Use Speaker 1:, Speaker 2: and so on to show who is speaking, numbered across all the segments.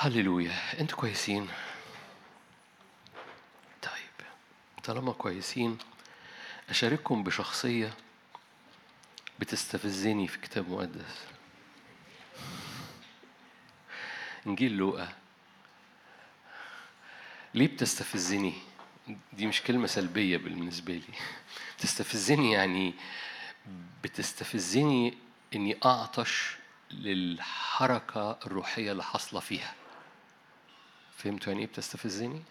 Speaker 1: هللويا أنتوا كويسين طيب. طالما كويسين أشارككم بشخصية بتستفزني في كتاب مقدس. إنجيل لوقا. ليه بتستفزني؟ دي مش كلمة سلبية بالنسبة لي. تستفزني يعني بتستفزني إني أعطش للحركة الروحية اللي حاصلة فيها. فهمتوا يعني إيه بتستفزني؟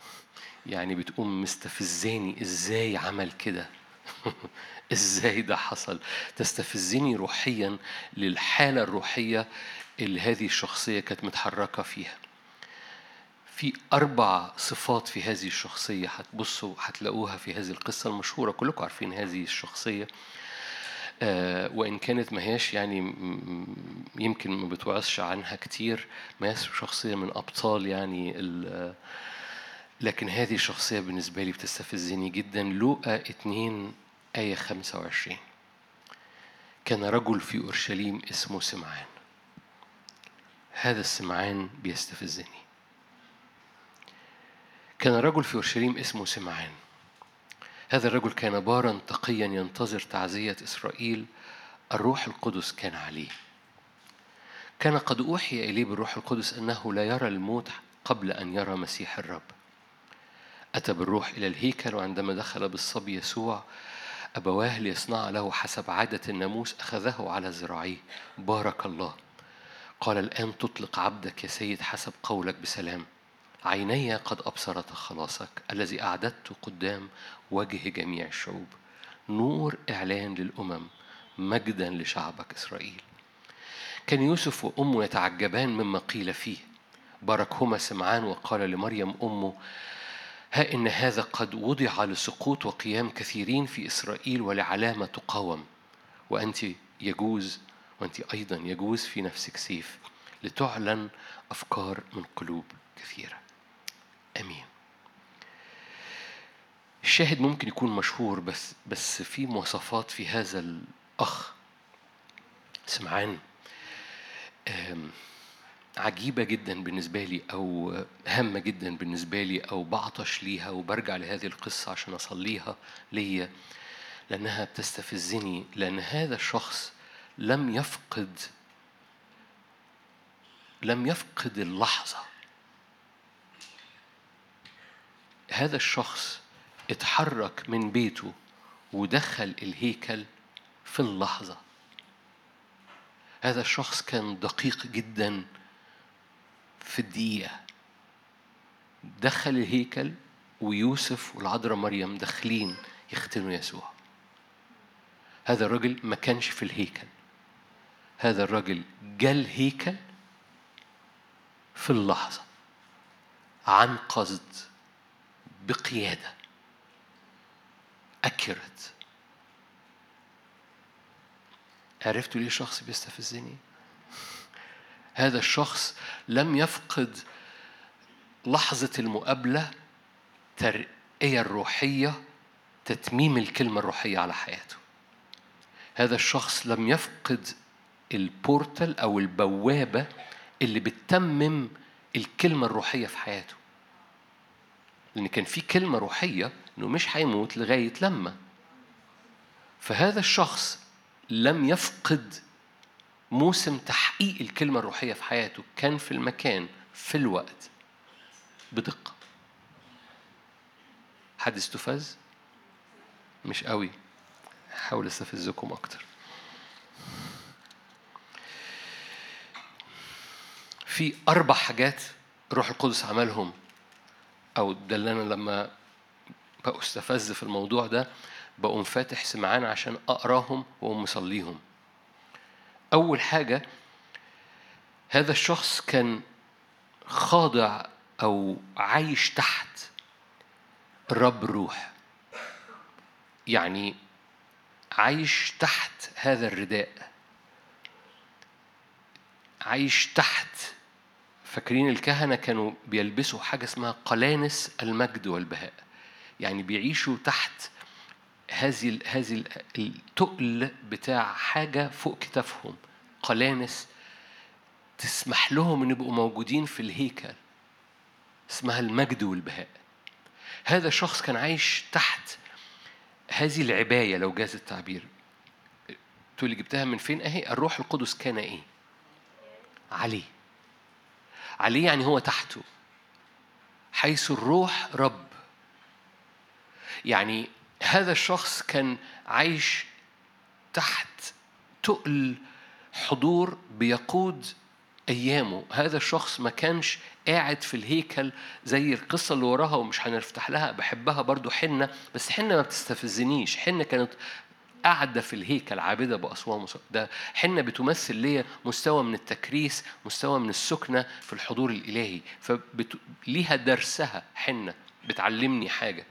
Speaker 1: يعني بتقوم مستفزاني إزاي عمل كده؟ إزاي ده حصل؟ تستفزني روحيا للحالة الروحية اللي هذه الشخصية كانت متحركة فيها. في أربع صفات في هذه الشخصية هتبصوا هتلاقوها في هذه القصة المشهورة كلكم عارفين هذه الشخصية. وإن كانت ما هياش يعني يمكن ما بتوعظش عنها كتير ما هياش شخصية من أبطال يعني لكن هذه الشخصية بالنسبة لي بتستفزني جدا. لوقا 2 آية 25 كان رجل في أورشليم اسمه سمعان. هذا السمعان بيستفزني. كان رجل في أورشليم اسمه سمعان. هذا الرجل كان بارا تقيا ينتظر تعزية إسرائيل الروح القدس كان عليه. كان قد أوحي إليه بالروح القدس أنه لا يرى الموت قبل أن يرى مسيح الرب. أتى بالروح إلى الهيكل وعندما دخل بالصبي يسوع أبواه ليصنع له حسب عادة الناموس أخذه على ذراعيه. بارك الله. قال الآن تطلق عبدك يا سيد حسب قولك بسلام. عيني قد أبصرت خلاصك الذي أعددت قدام وجه جميع الشعوب. نور إعلان للأمم مجدا لشعبك إسرائيل. كان يوسف وأمه يتعجبان مما قيل فيه. باركهما سمعان وقال لمريم أمه ها إن هذا قد وضع لسقوط وقيام كثيرين في إسرائيل ولعلامة تقاوم. وأنت يجوز وأنت أيضا يجوز في نفسك سيف لتعلن أفكار من قلوب كثيرة. أمين. الشاهد ممكن يكون مشهور بس بس في مواصفات في هذا الأخ. سمعان. عجيبة جدا بالنسبة لي أو هامة جدا بالنسبة لي أو بعطش ليها وبرجع لهذه القصة عشان أصليها ليا لأنها بتستفزني لأن هذا الشخص لم يفقد لم يفقد اللحظة. هذا الشخص اتحرك من بيته ودخل الهيكل في اللحظة. هذا الشخص كان دقيق جدا في الدقيقة. دخل الهيكل ويوسف والعذراء مريم داخلين يختنوا يسوع. هذا الرجل ما كانش في الهيكل. هذا الرجل جا الهيكل في اللحظة عن قصد. بقيادة. أكرت. عرفتوا ليه شخص بيستفزني؟ هذا الشخص لم يفقد لحظة المقابلة ترقية الروحية تتميم الكلمة الروحية على حياته. هذا الشخص لم يفقد البورتال أو البوابة اللي بتتمم الكلمة الروحية في حياته. لأن كان في كلمة روحية إنه مش هيموت لغاية لما. فهذا الشخص لم يفقد موسم تحقيق الكلمة الروحية في حياته كان في المكان في الوقت. بدقة. حد استفز؟ مش قوي. حاول استفزكم أكتر. في أربع حاجات روح القدس عملهم. أو ده اللي أنا لما بستفز في الموضوع ده بقوم فاتح سمعان عشان أقراهم وأقوم مصليهم. أول حاجة هذا الشخص كان خاضع أو عايش تحت الرب الروح يعني عايش تحت هذا الرداء. عايش تحت فاكرين الكهنة كانوا بيلبسوا حاجة اسمها قلانس المجد والبهاء. يعني بيعيشوا تحت هذه هذه ال- التقل بتاع حاجة فوق كتافهم. قلانس تسمح لهم إن يبقوا موجودين في الهيكل اسمها المجد والبهاء. هذا الشخص كان عايش تحت هذه العباية لو جاز التعبير. تقول لي جبتها من فين؟ أهي الروح القدس كان إيه؟ عليه عليه يعني هو تحته حيث الروح رب. يعني هذا الشخص كان عايش تحت تقل حضور بيقود أيامه. هذا الشخص ما كانش قاعد في الهيكل زي القصة اللي وراها ومش هنفتح لها بحبها برضو حنة بس حنة ما بتستفزنيش. حنة كانت قاعدة في الهيكل عابدة بأصوات ده حنة بتمثل ليا مستوى من التكريس مستوى من السكنة في الحضور الإلهي فليها درسها حنة بتعلمني حاجة.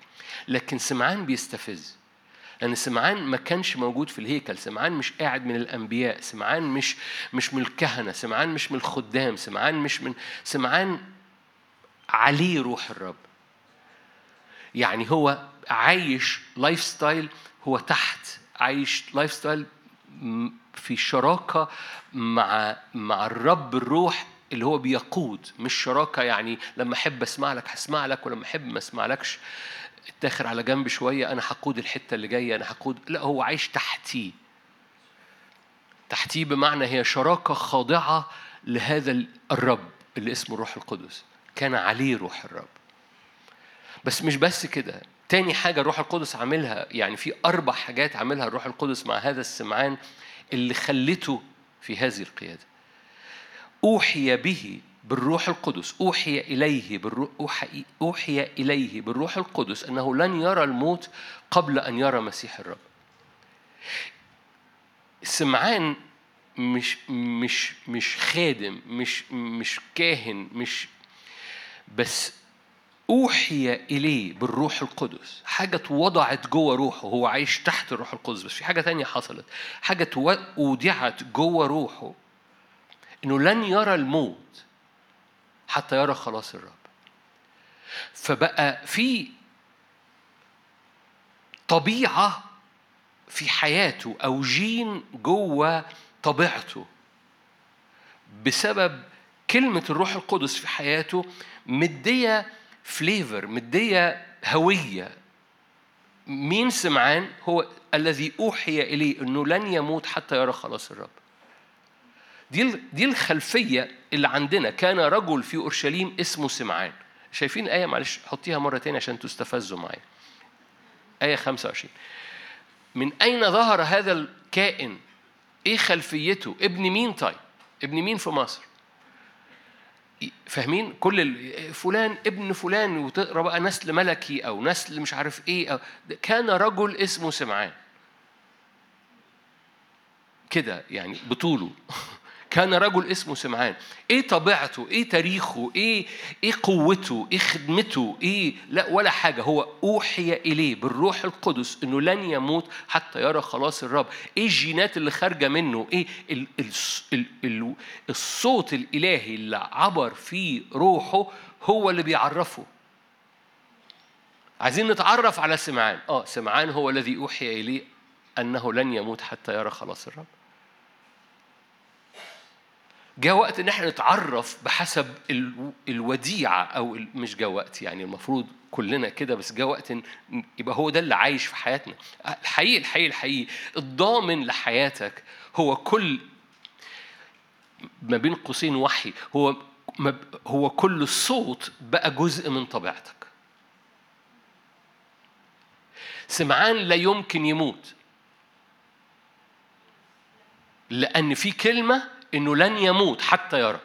Speaker 1: لكن سمعان بيستفز. لأن سمعان ما كانش موجود في الهيكل سمعان مش قاعد من الأنبياء سمعان مش مش من الكهنة سمعان مش من الخدام سمعان مش من سمعان عليه روح الرب. يعني هو عايش lifestyle هو تحت عايش lifestyle في شراكة مع مع الرب الروح اللي هو بيقود. مش شراكة يعني لما أحب أسمع لك هسمع لك ولما أحب ما أسمعلكش اتاخر على جنب شوية أنا هقود الحتة اللي جاية أنا هقود. لا هو عايش تحتيه تحتيه بمعنى هي شراكة خاضعة لهذا الرب اللي اسمه الروح القدس. كان عليه روح الرب. بس مش بس كده تاني حاجة الروح القدس عاملها يعني في أربع حاجات عاملها الروح القدس مع هذا السمعان اللي خلته في هذه القيادة أوحي به بالروح القدس أوحي إليه بالروح أوحي, إليه بالروح القدس أنه لن يرى الموت قبل أن يرى مسيح الرب. سمعان مش مش مش خادم مش مش كاهن مش بس أوحي إليه بالروح القدس. حاجة اتوضعت جوه روحه هو عايش تحت الروح القدس. بس في حاجة تانية حصلت. حاجة أودعت جوه روحه إنه لن يرى الموت حتى يرى خلاص الرب. فبقى في طبيعة في حياته أو جين جوه طبيعته. بسبب كلمة الروح القدس في حياته مدية فليفر مدية هوية. مين سمعان؟ هو الذي أوحي إليه أنه لن يموت حتى يرى خلاص الرب. دي دي الخلفية اللي عندنا. كان رجل في أورشليم اسمه سمعان. شايفين آية؟ معلش حطيها مرة تانية عشان تستفزوا معايا. آية 25 من أين ظهر هذا الكائن؟ إيه خلفيته؟ ابن مين طيب؟ ابن مين في مصر؟ فاهمين؟ كل فلان ابن فلان وتقرأ بقى نسل ملكي أو نسل مش عارف إيه أو كان رجل اسمه سمعان. كده يعني بطوله. كان رجل اسمه سمعان. إيه طبيعته؟ إيه تاريخه؟ إيه إيه قوته؟ إيه خدمته؟ إيه؟ لا ولا حاجة. هو أوحي إليه بالروح القدس إنه لن يموت حتى يرى خلاص الرب. إيه الجينات اللي خارجة منه؟ إيه ال ال ال ال الصوت الإلهي اللي عبر في روحه هو اللي بيعرفه. عايزين نتعرف على سمعان. آه سمعان هو الذي أوحي إليه أنه لن يموت حتى يرى خلاص الرب. جاء وقت إن إحنا نتعرف بحسب الوديعة أو مش جاء وقت يعني المفروض كلنا كده بس جاء وقت يبقى هو ده اللي عايش في حياتنا. الحقيقي الحقيقي الحقيقي الضامن لحياتك هو كل ما بين قوسين وحي هو هو كل صوت بقى جزء من طبيعتك. سمعان لا يمكن يموت. لأن في كلمة إنه لن يموت حتى يرى.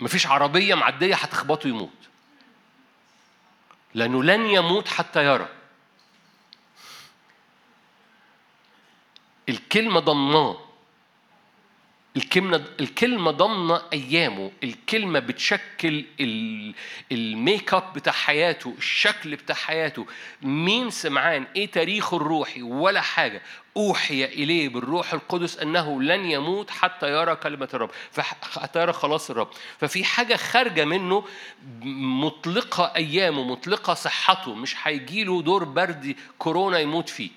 Speaker 1: مفيش عربية معدية هتخبطه يموت. لأنه لن يموت حتى يرى. الكلمة ضمناه الكلمة الكلمة ضمن أيامه، الكلمة بتشكل الميك اب بتاع حياته، الشكل بتاع حياته، مين سمعان؟ إيه تاريخه الروحي؟ ولا حاجة، أوحي إليه بالروح القدس أنه لن يموت حتى يرى كلمة الرب، حتى يرى خلاص الرب، ففي حاجة خارجة منه مطلقة أيامه، مطلقة صحته، مش هيجيله دور برد كورونا يموت فيه.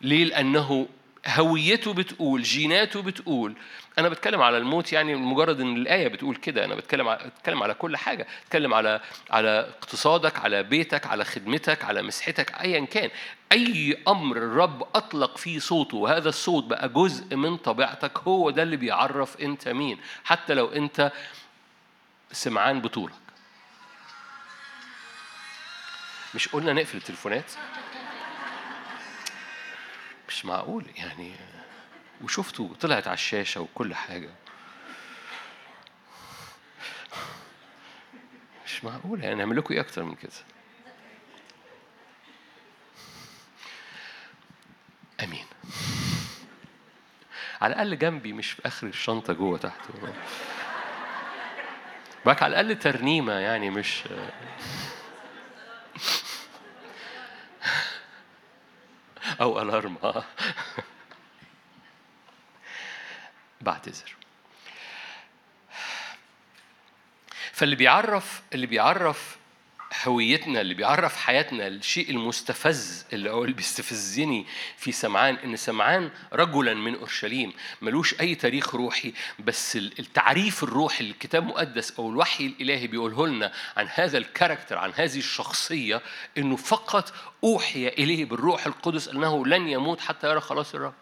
Speaker 1: ليه؟ لأنه هويته بتقول جيناته بتقول. أنا بتكلم على الموت يعني مجرد إن الآية بتقول كده. أنا بتكلم على بتكلم على كل حاجة. بتكلم على على اقتصادك على بيتك على خدمتك على مسحتك ايا كان. أي أمر الرب أطلق فيه صوته وهذا الصوت بقى جزء من طبيعتك هو ده اللي بيعرف أنت مين. حتى لو أنت سمعان بطولك. مش قلنا نقفل التليفونات؟ مش معقول يعني. وشفتوا طلعت على الشاشة وكل حاجة. مش معقول يعني نعمل لكم إيه أكتر من كده؟ أمين. على الأقل جنبي مش في آخر الشنطة جوه تحت. على الأقل ترنيمة يعني مش أو ألارم. بعتذر. فاللي بيعرف اللي بيعرف هويتنا اللي بيعرف حياتنا الشيء المستفز اللي هو اللي بيستفزني في سمعان إن سمعان رجلا من أورشليم ملوش أي تاريخ روحي بس التعريف الروحي الكتاب المقدس أو الوحي الإلهي بيقوله لنا عن هذا ال character عن هذه الشخصية إنه فقط أوحي إليه بالروح القدس أنه لن يموت حتى يرى خلاص الرب.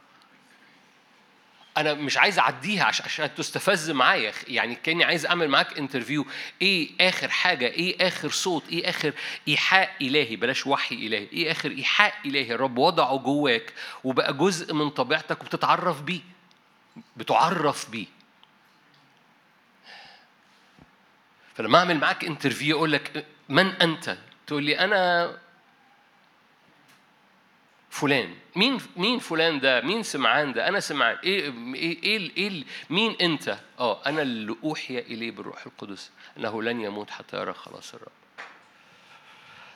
Speaker 1: أنا مش عايز أعديها عشان تستفز معايا. يعني كأني عايز أعمل معاك interview إيه آخر حاجة؟ إيه آخر صوت؟ إيه آخر إيحاء إلهي؟ بلاش وحي إلهي. إيه آخر إيحاء إلهي؟ الرب وضعه جواك وبقى جزء من طبيعتك وبتتعرف بيه. بتعرف بيه. فلما أعمل معاك انترفيو أقول لك من أنت؟ تقول لي أنا فلان؟ مين مين فلان ده؟ مين سمعان ده؟ أنا سمعان. إيه إيه إيه, إيه مين أنت؟ آه أنا اللي أوحي إليه بالروح القدس أنه لن يموت حتى يرى خلاص الرب.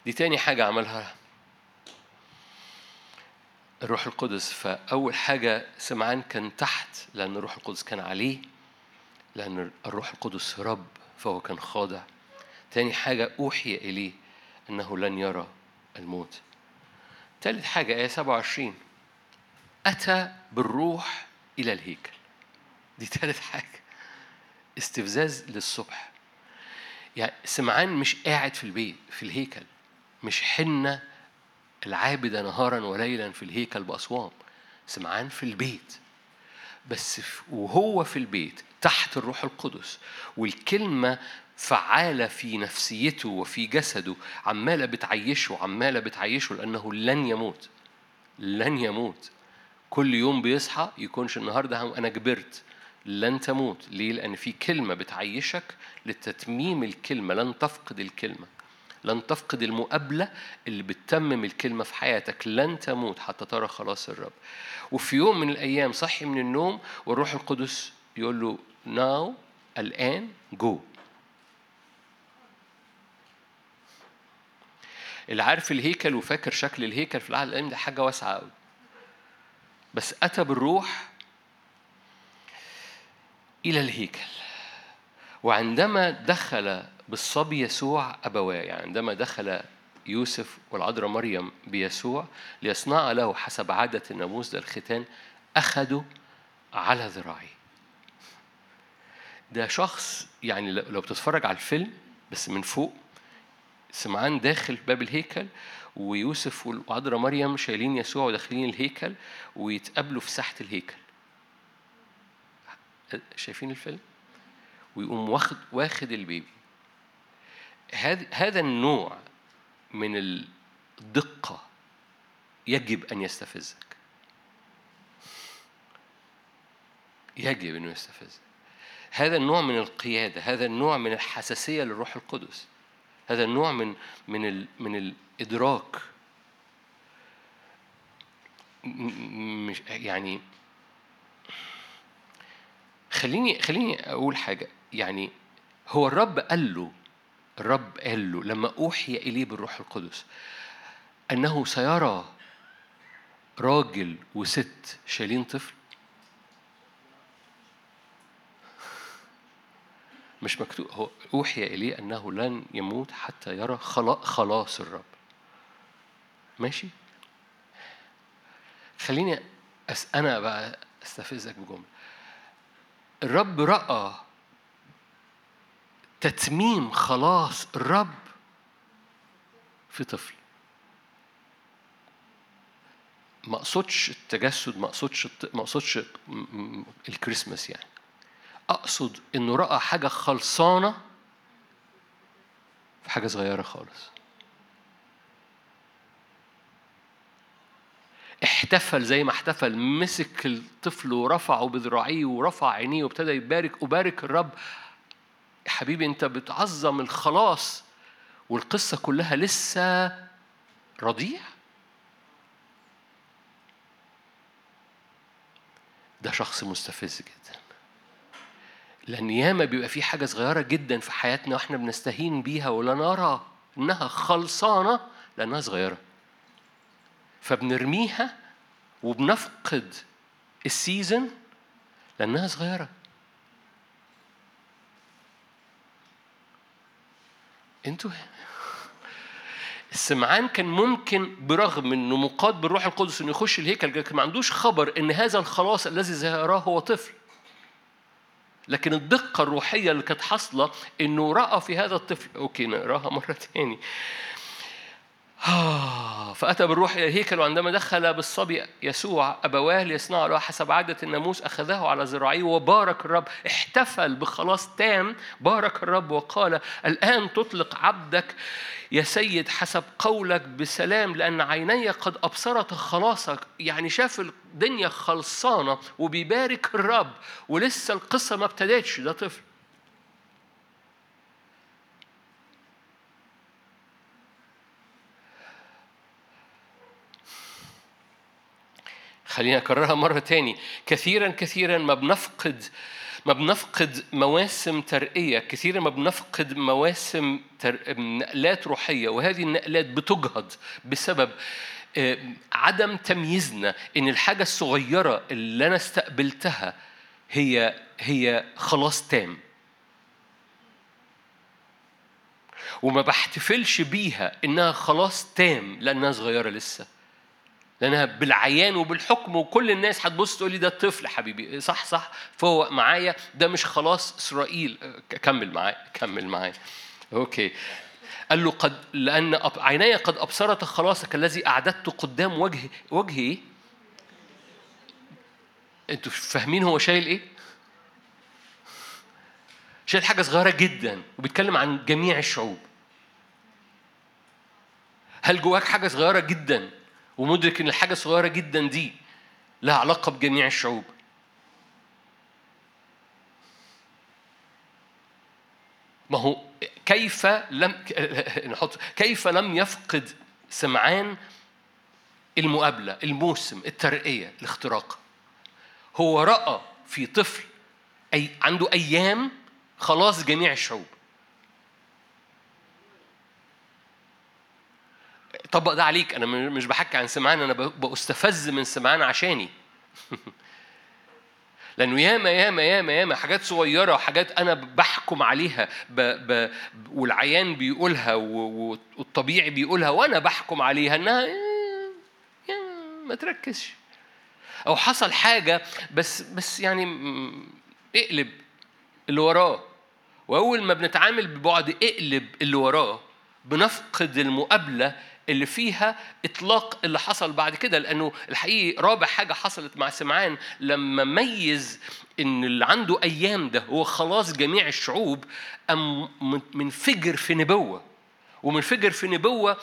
Speaker 1: دي تاني حاجة عملها الروح القدس. فأول حاجة سمعان كان تحت لأن الروح القدس كان عليه لأن الروح القدس رب فهو كان خاضع. تاني حاجة أوحي إليه أنه لن يرى الموت. ثالث حاجة آية 27 أتى بالروح إلى الهيكل. دي ثالث حاجة. استفزاز للصبح. يعني سمعان مش قاعد في البيت في الهيكل. مش حنة العابدة نهارا وليلا في الهيكل بأصوام. سمعان في البيت. بس وهو في البيت تحت الروح القدس. والكلمة فعالة في نفسيته وفي جسده. عمالة بتعيشه عمالة بتعيشه لأنه لن يموت لن يموت. كل يوم بيصحى يكونش النهاردة أنا كبرت لن تموت. ليه؟ لأن في كلمة بتعيشك لتتميم الكلمة لن تفقد الكلمة. لن تفقد المقابلة اللي بتتمم الكلمة في حياتك. لن تموت حتى ترى خلاص الرب. وفي يوم من الأيام صحي من النوم والروح القدس يقول له ناو الآن جو اللي عارف الهيكل وفاكر شكل الهيكل في العهد القديم ده حاجة واسعة قوي بس أتى بالروح إلى الهيكل. وعندما دخل بالصبي يسوع أبواه يعني عندما دخل يوسف والعذراء مريم بيسوع ليصنع له حسب عادة الناموس ده الختان أخذوا على ذراعيه. ده شخص يعني لو بتتفرج على الفيلم بس من فوق سمعان داخل باب الهيكل ويوسف وعذراء مريم شايلين يسوع وداخلين الهيكل ويتقابلوا في ساحة الهيكل. شايفين الفيلم؟ ويقوم واخد واخد البيبي. هذا النوع من الدقة يجب أن يستفزك. يجب أنه يستفزك. هذا النوع من القيادة هذا النوع من الحساسية للروح القدس. هذا النوع من من من الإدراك. مش يعني خليني خليني أقول حاجة. يعني هو الرب قال له الرب قال له لما أوحي إليه بالروح القدس أنه سيرى راجل وست شايلين طفل. مش مكتوب. هو أوحي إليه أنه لن يموت حتى يرى خلاص الرب. ماشي؟ خليني أس أنا بقى أستفزك بجملة. الرب رأى تتميم خلاص الرب في طفل. ما أقصدش التجسد ما أقصدش ما أقصدش الكريسماس يعني. أقصد إنه رأى حاجة خلصانة في حاجة صغيرة خالص. احتفل زي ما احتفل مسك الطفل ورفعه بذراعيه ورفع عينيه وابتدى يبارك أبارك الرب. يا حبيبي أنت بتعظم الخلاص والقصة كلها لسه رضيع؟ ده شخص مستفز جدا. لأن ياما بيبقى في حاجة صغيرة جدا في حياتنا وإحنا بنستهين بيها ولا نرى إنها خلصانة لأنها صغيرة. فبنرميها وبنفقد السيزن لأنها صغيرة. أنتوا السمعان كان ممكن برغم إنه مقاد بالروح القدس إنه يخش الهيكل لكن ما عندوش خبر إن هذا الخلاص الذي سيراه هو طفل. لكن الدقة الروحية اللي كانت حاصلة إنه رأى في هذا الطفل أوكي نقراها مرة تاني. آه فأتى بالروح إلى الهيكل وعندما دخل بالصبي يسوع أبواه ليصنعوا له حسب عادة الناموس أخذه على ذراعيه وبارك الرب احتفل بخلاص تام بارك الرب وقال الآن تطلق عبدك يا سيد حسب قولك بسلام لأن عيني قد أبصرت خلاصك. يعني شاف الدنيا خلصانة وبيبارك الرب ولسه القصة ما ابتدتش ده طفل. خلينا أكررها مرة تاني. كثيرا كثيرا ما بنفقد ما بنفقد مواسم ترقية كثيرا ما بنفقد مواسم تر... نقلات روحية وهذه النقلات بتجهض بسبب عدم تمييزنا إن الحاجة الصغيرة اللي أنا استقبلتها هي هي خلاص تام. وما بحتفلش بيها إنها خلاص تام لأنها صغيرة لسه. لأنها بالعيان وبالحكم وكل الناس هتبص تقول لي ده الطفل حبيبي. صح صح. فهو معايا ده مش خلاص إسرائيل. كمل معايا كمل معايا. أوكي. قال له قد لأن عيني قد أبصرت خلاصك الذي اعددته قدام وجه وجهي. أنتوا فاهمين هو شايل إيه؟ شايل حاجة صغيرة جدا وبيتكلم عن جميع الشعوب. هل جواك حاجة صغيرة جدا ومدرك إن الحاجة الصغيره جدا دي لها علاقة بجميع الشعوب؟ ما هو كيف لم نحط كيف لم يفقد سمعان المقابلة الموسم الترقية الاختراق. هو رأى في طفل أي عنده أيام خلاص جميع الشعوب. طبق ده عليك أنا مش بحكي عن سمعان أنا بستفز من سمعان عشاني. لأنه ياما ياما ياما ياما حاجات صغيرة وحاجات أنا بحكم عليها ب ب والعيان بيقولها والطبيعي بيقولها وأنا بحكم عليها إنها ما تركزش. أو حصل حاجة بس بس يعني اقلب اللي وراه. وأول ما بنتعامل ببعد اقلب اللي وراه بنفقد المقابلة اللي فيها إطلاق اللي حصل بعد كده لأنه الحقيقي رابع حاجة حصلت مع سمعان لما ميز إن اللي عنده أيام ده هو خلاص جميع الشعوب ام منفجر في نبوة. ومنفجر في نبوة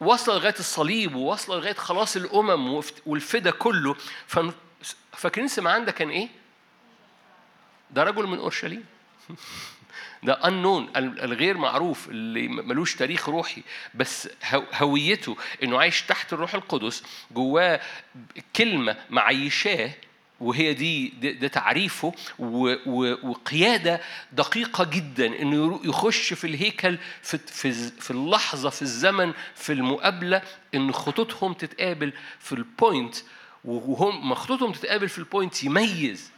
Speaker 1: وصل لغاية الصليب ووصل لغاية خلاص الأمم والفدا كله. فاكرين سمعان ده كان إيه؟ ده رجل من أورشليم. ده أنون الغير معروف اللي ملوش تاريخ روحي بس هويته إنه عايش تحت الروح القدس جواه كلمة معيشاه وهي دي ده تعريفه وقيادة دقيقة جدا إنه يخش في الهيكل في في في اللحظة في الزمن في المقابلة إن خطوطهم تتقابل في ال point وهم خطوطهم تتقابل في ال point يميز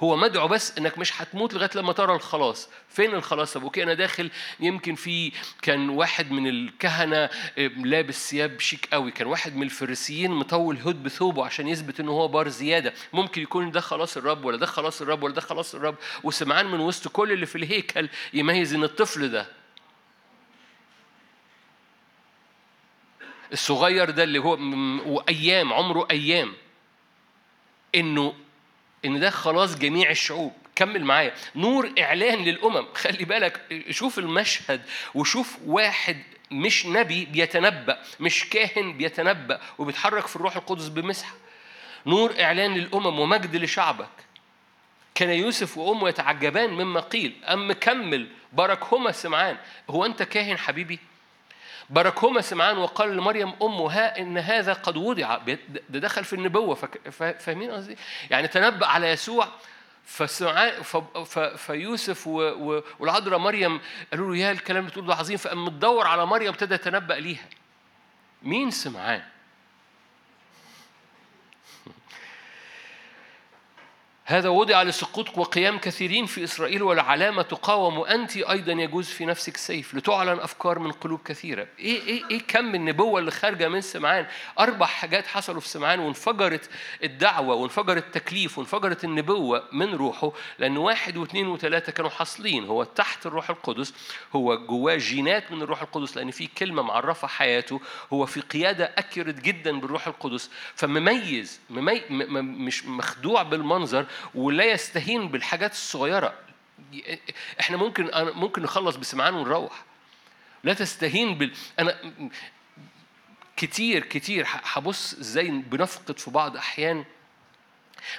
Speaker 1: هو مدعو بس إنك مش هتموت لغاية لما ترى الخلاص. فين الخلاص؟ طب okay أنا داخل. يمكن في كان واحد من الكهنة آه، لابس ثياب شيك قوي. كان واحد من الفريسيين مطول هدب ثوبه عشان يثبت إن هو بار زيادة. ممكن يكون ده خلاص الرب ولا ده خلاص الرب ولا ده خلاص الرب. وسمعان من وسط كل اللي في الهيكل يميز إن الطفل ده. الصغير ده اللي هو وأيام عمره أيام. إنه إن ده خلاص جميع الشعوب. كمل معايا. نور إعلان للأمم. خلي بالك شوف المشهد وشوف واحد مش نبي بيتنبأ مش كاهن بيتنبأ وبيتحرك في الروح القدس بمسحة نور إعلان للأمم ومجد لشعبك. كان يوسف وأمه يتعجبان مما قيل. أم كمل. باركهما سمعان. هو أنت كاهن حبيبي؟ باركهما سمعان وقال لمريم أمه ها إن هذا قد وضع ده دخل في النبوة فاهمين قصدي؟ يعني تنبأ على يسوع فيوسف والعذراء مريم قالوا له يا الكلام اللي بتقوله ده عظيم فقام متدور على مريم ابتدى يتنبأ ليها مين سمعان؟ هذا وضع لسقوط وقيام كثيرين في إسرائيل والعلامة تقاوم. وأنت أيضا يجوز في نفسك سيف لتعلن أفكار من قلوب كثيرة. إيه, إيه, إيه كم النبوة اللي خارجة من سمعان؟ أربع حاجات حصلوا في سمعان وانفجرت الدعوة وانفجر التكليف وانفجرت النبوة من روحه لأن واحد واثنين وثلاثة كانوا حاصلين. هو تحت الروح القدس هو جواه جينات من الروح القدس لأن في كلمة معرفة حياته. هو في قيادة أكيرت جدا بالروح القدس. فمميز ممي... مش مخدوع بالمنظر ولا يستهين بالحاجات الصغيرة. إحنا ممكن ممكن نخلص بسمعان ونروح. لا تستهين بال أنا كتير كتير هبص إزاي بنفقد في بعض أحيان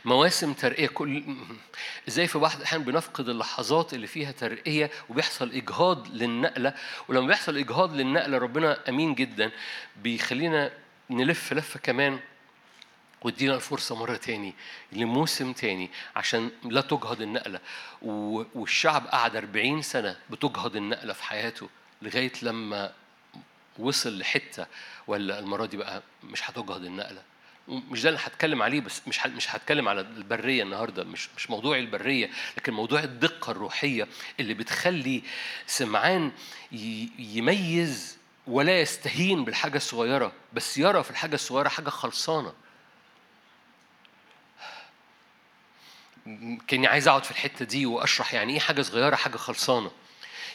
Speaker 1: مواسم ترقية. كل إزاي في بعض الاحيان بنفقد اللحظات اللي فيها ترقية وبيحصل إجهاض للنقلة. ولما بيحصل إجهاض للنقلة ربنا أمين جدا بيخلينا نلف لفة كمان وادينا الفرصة مرة تاني لموسم تاني عشان لا تجهض النقلة. والشعب قعد 40 سنة بتجهض النقلة في حياته لغاية لما وصل لحتة ولا المرة دي بقى مش هتجهض النقلة. مش ده اللي هتكلم عليه بس مش مش هتكلم على البرية النهارده مش مش موضوع البرية لكن موضوع الدقة الروحية اللي بتخلي سمعان يميز ولا يستهين بالحاجة الصغيرة بس يرى في الحاجة الصغيرة حاجة خلصانة. كأني عايز أقعد في الحتة دي وأشرح يعني إيه حاجة صغيرة حاجة خلصانة.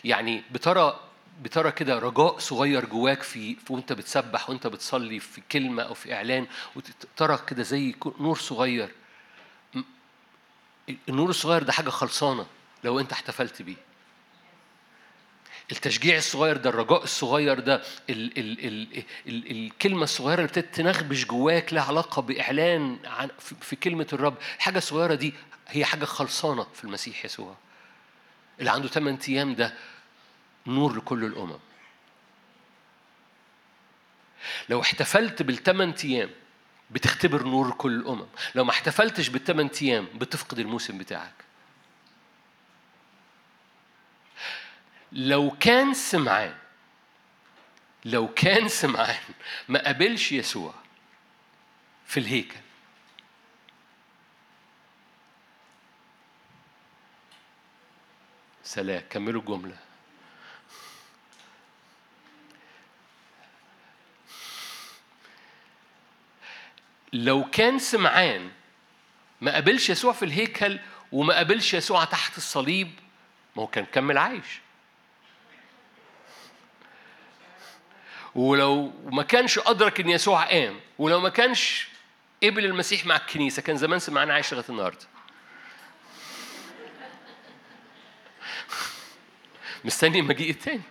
Speaker 1: يعني بترى بترى كده رجاء صغير جواك في وأنت بتسبح وأنت بتصلي في كلمة أو في إعلان وترى كده زي نور صغير. النور الصغير ده حاجة خلصانة لو أنت احتفلت بيه. التشجيع الصغير ده الرجاء الصغير ده ال ال ال ال الكلمة الصغيرة اللي ابتدت تنغبش جواك لها علاقة بإعلان عن في كلمة الرب. الحاجة الصغيرة دي هي حاجة خلصانة في المسيح يسوع. اللي عنده 8 أيام ده نور لكل الأمم. لو احتفلت بالثمان أيام بتختبر نور كل الأمم. لو ما احتفلتش بالثمان أيام بتفقد الموسم بتاعك. لو كان سمعان لو كان سمعان ما قابلش يسوع في الهيكل. سلام كملوا الجملة. لو كان سمعان ما قابلش يسوع في الهيكل وما قابلش يسوع تحت الصليب ما هو كان كمل عايش. ولو ما كانش أدرك إن يسوع قام ولو ما كانش قبل المسيح مع الكنيسة كان زمان سمعان عايش لغاية النهارده. مستني المجيء التاني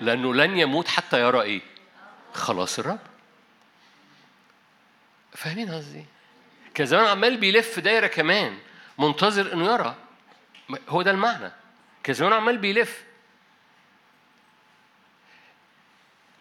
Speaker 1: لأنه لن يموت حتى يرى إيه؟ خلاص الرب. فاهمين قصدي؟ كان زمان عمال بيلف دايرة كمان منتظر إنه يرى. هو ده المعنى. كان زمان عمال بيلف.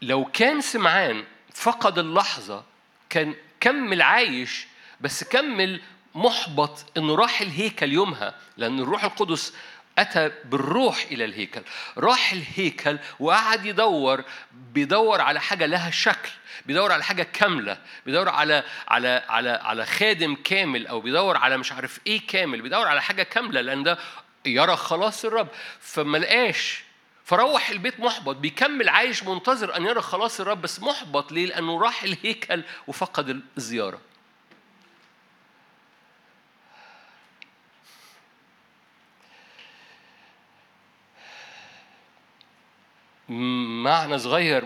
Speaker 1: لو كان سمعان فقد اللحظة كان كمل عايش بس كمل محبط إنه راح الهيكل يومها لأن الروح القدس أتى بالروح إلى الهيكل. راح الهيكل وقعد يدور بيدور على حاجة لها شكل بيدور على حاجة كاملة بيدور على على على على خادم كامل أو بيدور على مش عارف إيه كامل بيدور على حاجة كاملة لأن ده يرى خلاص الرب. فما لقاش فروح البيت محبط بيكمل عايش منتظر أن يرى خلاص الرب بس محبط ليه؟ لأنه راح الهيكل وفقد الزيارة معنى صغير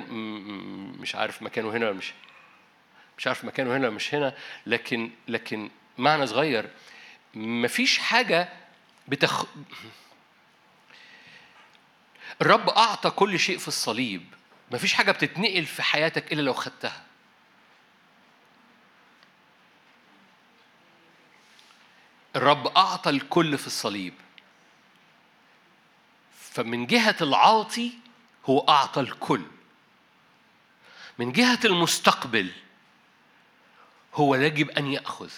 Speaker 1: مش عارف مكانه هنا ولا مش مش عارف مكانه هنا ولا مش هنا لكن لكن معنى صغير مفيش حاجة بتخ الرب أعطى كل شيء في الصليب. مفيش حاجة بتتنقل في حياتك إلا لو خدتها. الرب أعطى الكل في الصليب. فمن جهة العاطي هو أعطى الكل. من جهة المستقبل هو يجب أن يأخذ.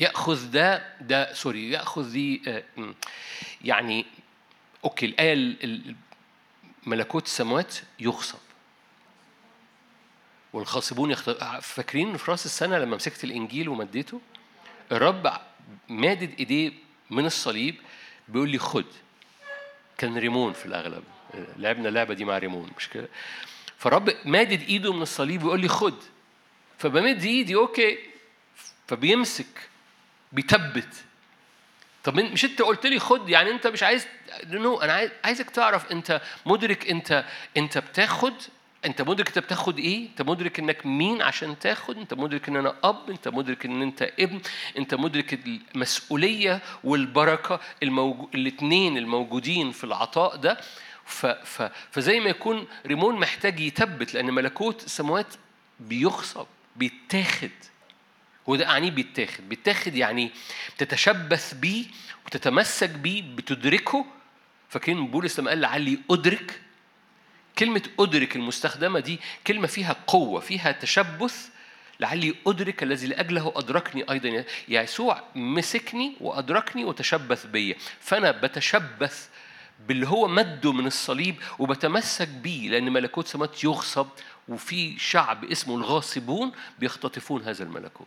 Speaker 1: يأخذ ده ده sorry يأخذ دي آه، يعني okay الآية ملكوت السماوات يغصب. والغاصبون يخت... فاكرين في رأس السنة لما مسكت الإنجيل ومديته؟ الرب مادد إيديه من الصليب بيقول لي خد. كان ريمون في الأغلب. لعبنا اللعبة دي مع ريمون مش كده؟ فالرب مادد إيده من الصليب ويقول لي خد. فبمد إيدي okay. فبيمسك بيثبت طب مش انت قلت لي خد يعني انت مش عايز no أنا عايز عايزك تعرف انت مدرك انت انت بتاخد انت مدرك انت بتاخد إيه؟ انت مدرك انك مين عشان تاخد؟ انت مدرك ان أنا أب؟ انت مدرك ان انت ابن؟ انت مدرك المسؤولية والبركة الموجو... الاثنين الموجودين في العطاء ده؟ ف... ف... فزي ما يكون ريمون محتاج يثبت لأن ملكوت السماوات بيخصب بيتاخد. هو ده أعني بيتاخد. بيتاخد يعني تتشبث بيه وتتمسك بيه بتدركه. فاكرين بولس لما قال لعلي أدرك كلمة أدرك المستخدمة دي كلمة فيها قوة فيها تشبث. لعلي أدرك الذي لأجله أدركني أيضا. يسوع مسكني وأدركني وتشبث بي. فأنا بتشبث باللي هو مده من الصليب وبتمسك بيه لأن ملكوت سمات يغصب وفي شعب اسمه الغاصبون بيختطفون هذا الملكوت.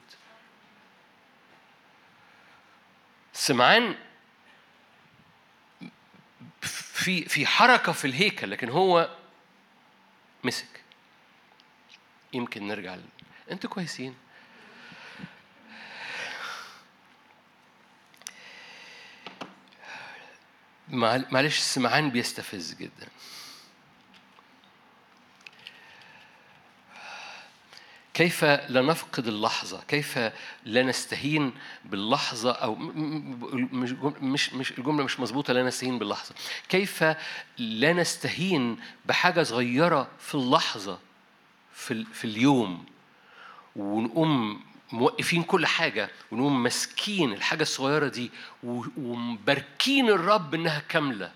Speaker 1: سمعان في في حركة في الهيكل لكن هو مسك. يمكن نرجع أنتوا كويسين. معلش السمعان بيستفز جدا. كيف لا نفقد اللحظة؟ كيف لا نستهين باللحظة أو مش مش الجملة مش مظبوطة لا نستهين باللحظة. كيف لا نستهين بحاجة صغيرة في اللحظة في, في اليوم؟ ونقوم موقفين كل حاجة ونقوم ماسكين الحاجة الصغيرة دي ومباركين الرب إنها كاملة.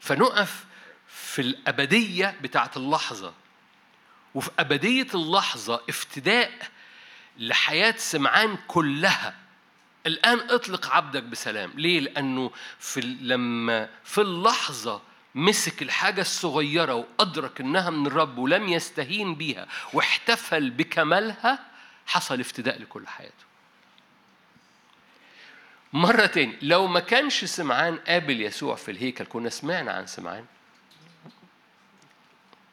Speaker 1: فنقف في الأبدية بتاعت اللحظة. وفي أبدية اللحظة افتداء لحياة سمعان كلها. الآن اطلق عبدك بسلام. ليه؟ لأنه في لما في اللحظة مسك الحاجة الصغيرة وأدرك إنها من الرب ولم يستهين بيها واحتفل بكمالها حصل افتداء لكل حياته. مرة تاني لو ما كانش سمعان قابل يسوع في الهيكل كنا سمعنا عن سمعان.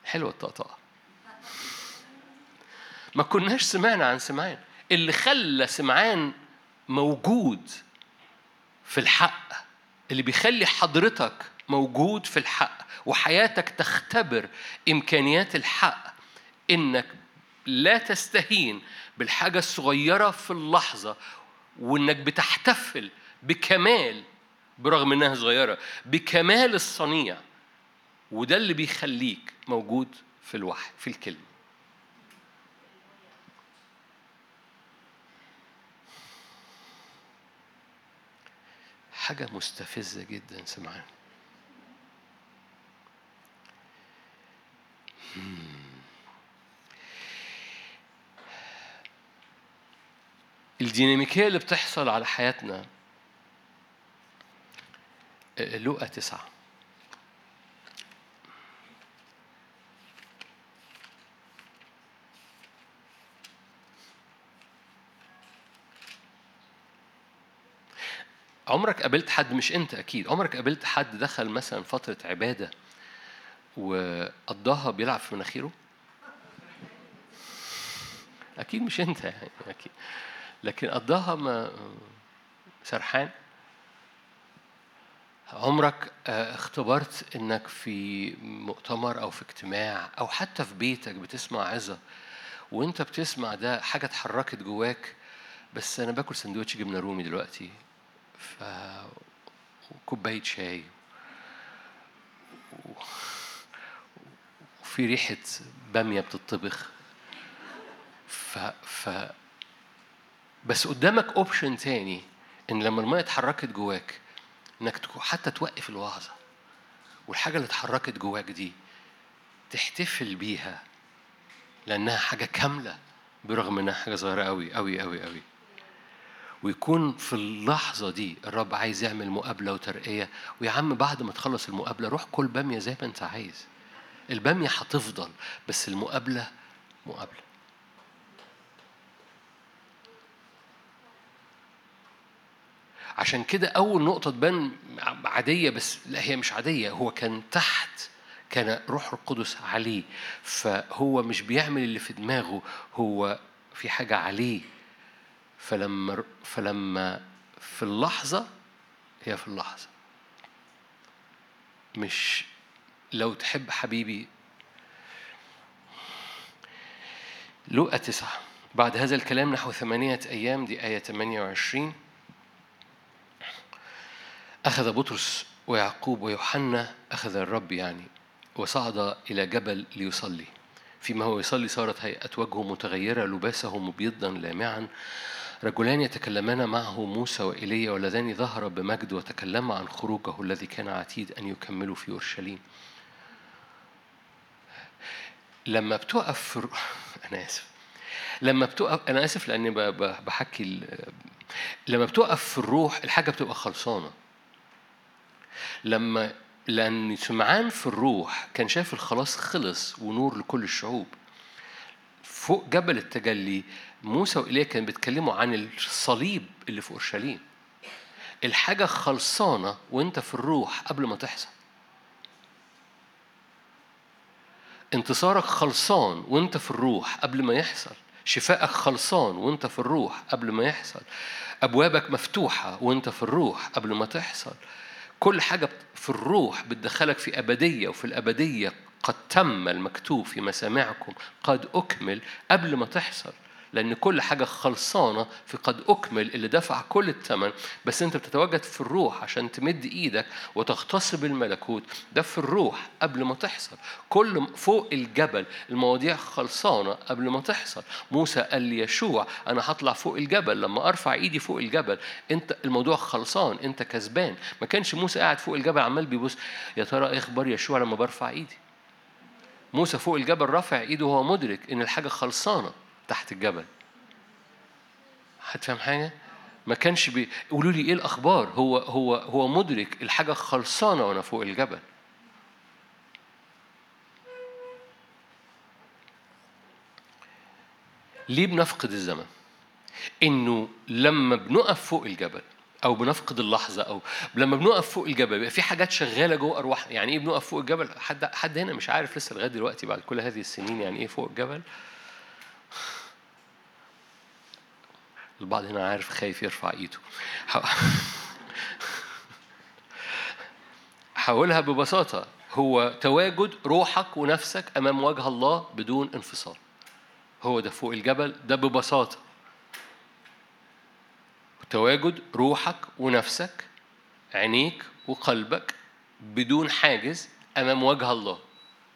Speaker 1: حلوة الطقطقة. ما كناش سمعنا عن سمعان. اللي خلى سمعان موجود في الحق اللي بيخلي حضرتك موجود في الحق وحياتك تختبر إمكانيات الحق إنك لا تستهين بالحاجة الصغيرة في اللحظة وإنك بتحتفل بكمال برغم إنها صغيرة بكمال الصنيع. وده اللي بيخليك موجود في الوحي في الكلمة. حاجة مستفزة جدا سمعان. الديناميكية اللي بتحصل على حياتنا لقى تسعة. عمرك قابلت حد مش انت أكيد عمرك قابلت حد دخل مثلا فترة عبادة وقضاها بيلعب في مناخيره؟ أكيد مش انت يعني أكيد. لكن قضاها ما سرحان؟ عمرك آه، اختبرت إنك في مؤتمر أو في اجتماع أو حتى في بيتك بتسمع عظة وإنت بتسمع ده حاجة اتحركت جواك بس أنا باكل سندوتش جبنة رومي دلوقتي؟ ف وكوبايه شاي. وفي ريحة بامية بتطبخ. ف ف بس قدامك اوبشن تاني إن لما المية اتحركت جواك إنك حتى توقف الوعظة. والحاجة اللي اتحركت جواك دي تحتفل بيها لأنها حاجة كاملة برغم إنها حاجة صغيرة قوي قوي قوي قوي ويكون في اللحظة دي الرب عايز يعمل مقابلة وترقية. ويا عم بعد ما تخلص المقابلة روح كل بامية زي ما أنت عايز. البامية هتفضل بس المقابلة مقابلة. عشان كده أول نقطة تبان عادية بس لا هي مش عادية هو كان تحت كان روح القدس عليه. فهو مش بيعمل اللي في دماغه هو في حاجة عليه. فلما فلما في اللحظة هي في اللحظة. مش لو تحب حبيبي. لقى تسعة. بعد هذا الكلام نحو ثمانية أيام دي آية 28 أخذ بطرس ويعقوب ويوحنا أخذ الرب يعني وصعد إلى جبل ليصلي. فيما هو يصلي صارت هيئة وجهه متغيرة لباسه مبيضا لامعا. رجلان يتكلمان معه موسى وإيليا واللذان ظهر بمجد وتكلما عن خروجه الذي كان عتيد أن يكملوا في أورشليم. لما بتقف في أنا آسف. لما بتقف أنا آسف لأني بحكي لما بتقف في الروح الحاجة بتبقى خلصانة. لما لأن سمعان في الروح كان شايف الخلاص خلص ونور لكل الشعوب. فوق جبل التجلي موسى وإيليا كانوا بيتكلموا عن الصليب اللي في أورشليم. الحاجة خلصانة وأنت في الروح قبل ما تحصل. انتصارك خلصان وأنت في الروح قبل ما يحصل. شفائك خلصان وأنت في الروح قبل ما يحصل. أبوابك مفتوحة وأنت في الروح قبل ما تحصل. كل حاجة في الروح بتدخلك في أبدية وفي الأبدية قد تم المكتوب في مسامعكم قد أكمل قبل ما تحصل. لأن كل حاجة خلصانة في قد أكمل اللي دفع كل الثمن بس أنت بتتواجد في الروح عشان تمد إيدك وتغتصب الملكوت. ده في الروح قبل ما تحصل. كل فوق الجبل المواضيع خلصانة قبل ما تحصل. موسى قال ليشوع أنا هطلع فوق الجبل. لما أرفع إيدي فوق الجبل أنت الموضوع خلصان أنت كسبان. ما كانش موسى قاعد فوق الجبل عمال بيبص يا ترى إيه أخبار يشوع لما برفع إيدي؟ موسى فوق الجبل رافع إيده وهو مدرك إن الحاجة خلصانة. تحت الجبل. هتفهم حاجة؟ ما كانش بي... قولوا لي إيه الأخبار؟ هو هو هو مدرك الحاجة خلصانة وأنا فوق الجبل. ليه بنفقد الزمن؟ إنه لما بنقف فوق الجبل أو بنفقد اللحظة أو لما بنقف فوق الجبل بيبقى في حاجات شغالة جوه ارواحنا يعني إيه بنقف فوق الجبل؟ حد حد هنا مش عارف لسه لغاية دلوقتي بعد كل هذه السنين يعني إيه فوق الجبل؟ البعض هنا عارف خايف يرفع ايده. حاولها ببساطة. هو تواجد روحك ونفسك أمام وجه الله بدون انفصال. هو ده فوق الجبل ده ببساطة. تواجد روحك ونفسك عينيك وقلبك بدون حاجز أمام وجه الله.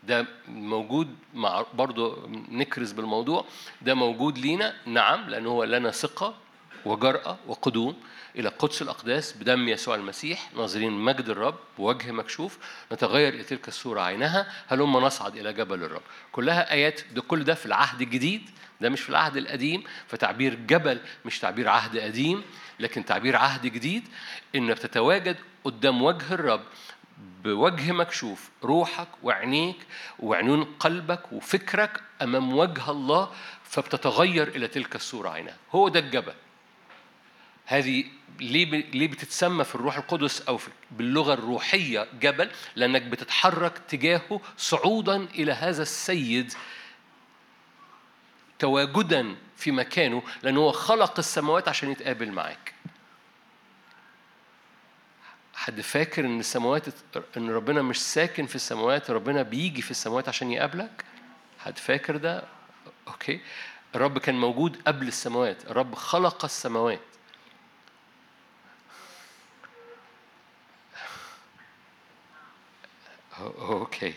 Speaker 1: ده موجود مع برضه نكرز بالموضوع ده موجود لينا نعم لأنه هو لنا ثقة وجرأة وقدوم إلى قدس الأقداس بدم يسوع المسيح ناظرين مجد الرب بوجه مكشوف نتغير إلى تلك الصورة عينها هلما نصعد إلى جبل الرب؟ كلها آيات ده كل ده في العهد الجديد ده مش في العهد القديم فتعبير جبل مش تعبير عهد قديم لكن تعبير عهد جديد إنك تتواجد قدام وجه الرب بوجه مكشوف روحك وعينيك وعينون قلبك وفكرك أمام وجه الله فبتتغير إلى تلك الصورة عينها هو ده الجبل. هذه ليه ليه بتتسمى في الروح القدس أو في باللغة الروحية جبل؟ لأنك بتتحرك تجاهه صعودا إلى هذا السيد تواجدا في مكانه لأنه هو خلق السماوات عشان يتقابل معاك. حد فاكر إن السماوات إن ربنا مش ساكن في السماوات ربنا بيجي في السماوات عشان يقابلك؟ حد فاكر ده؟ أوكي. الرب كان موجود قبل السماوات. الرب خلق السماوات. أوكي.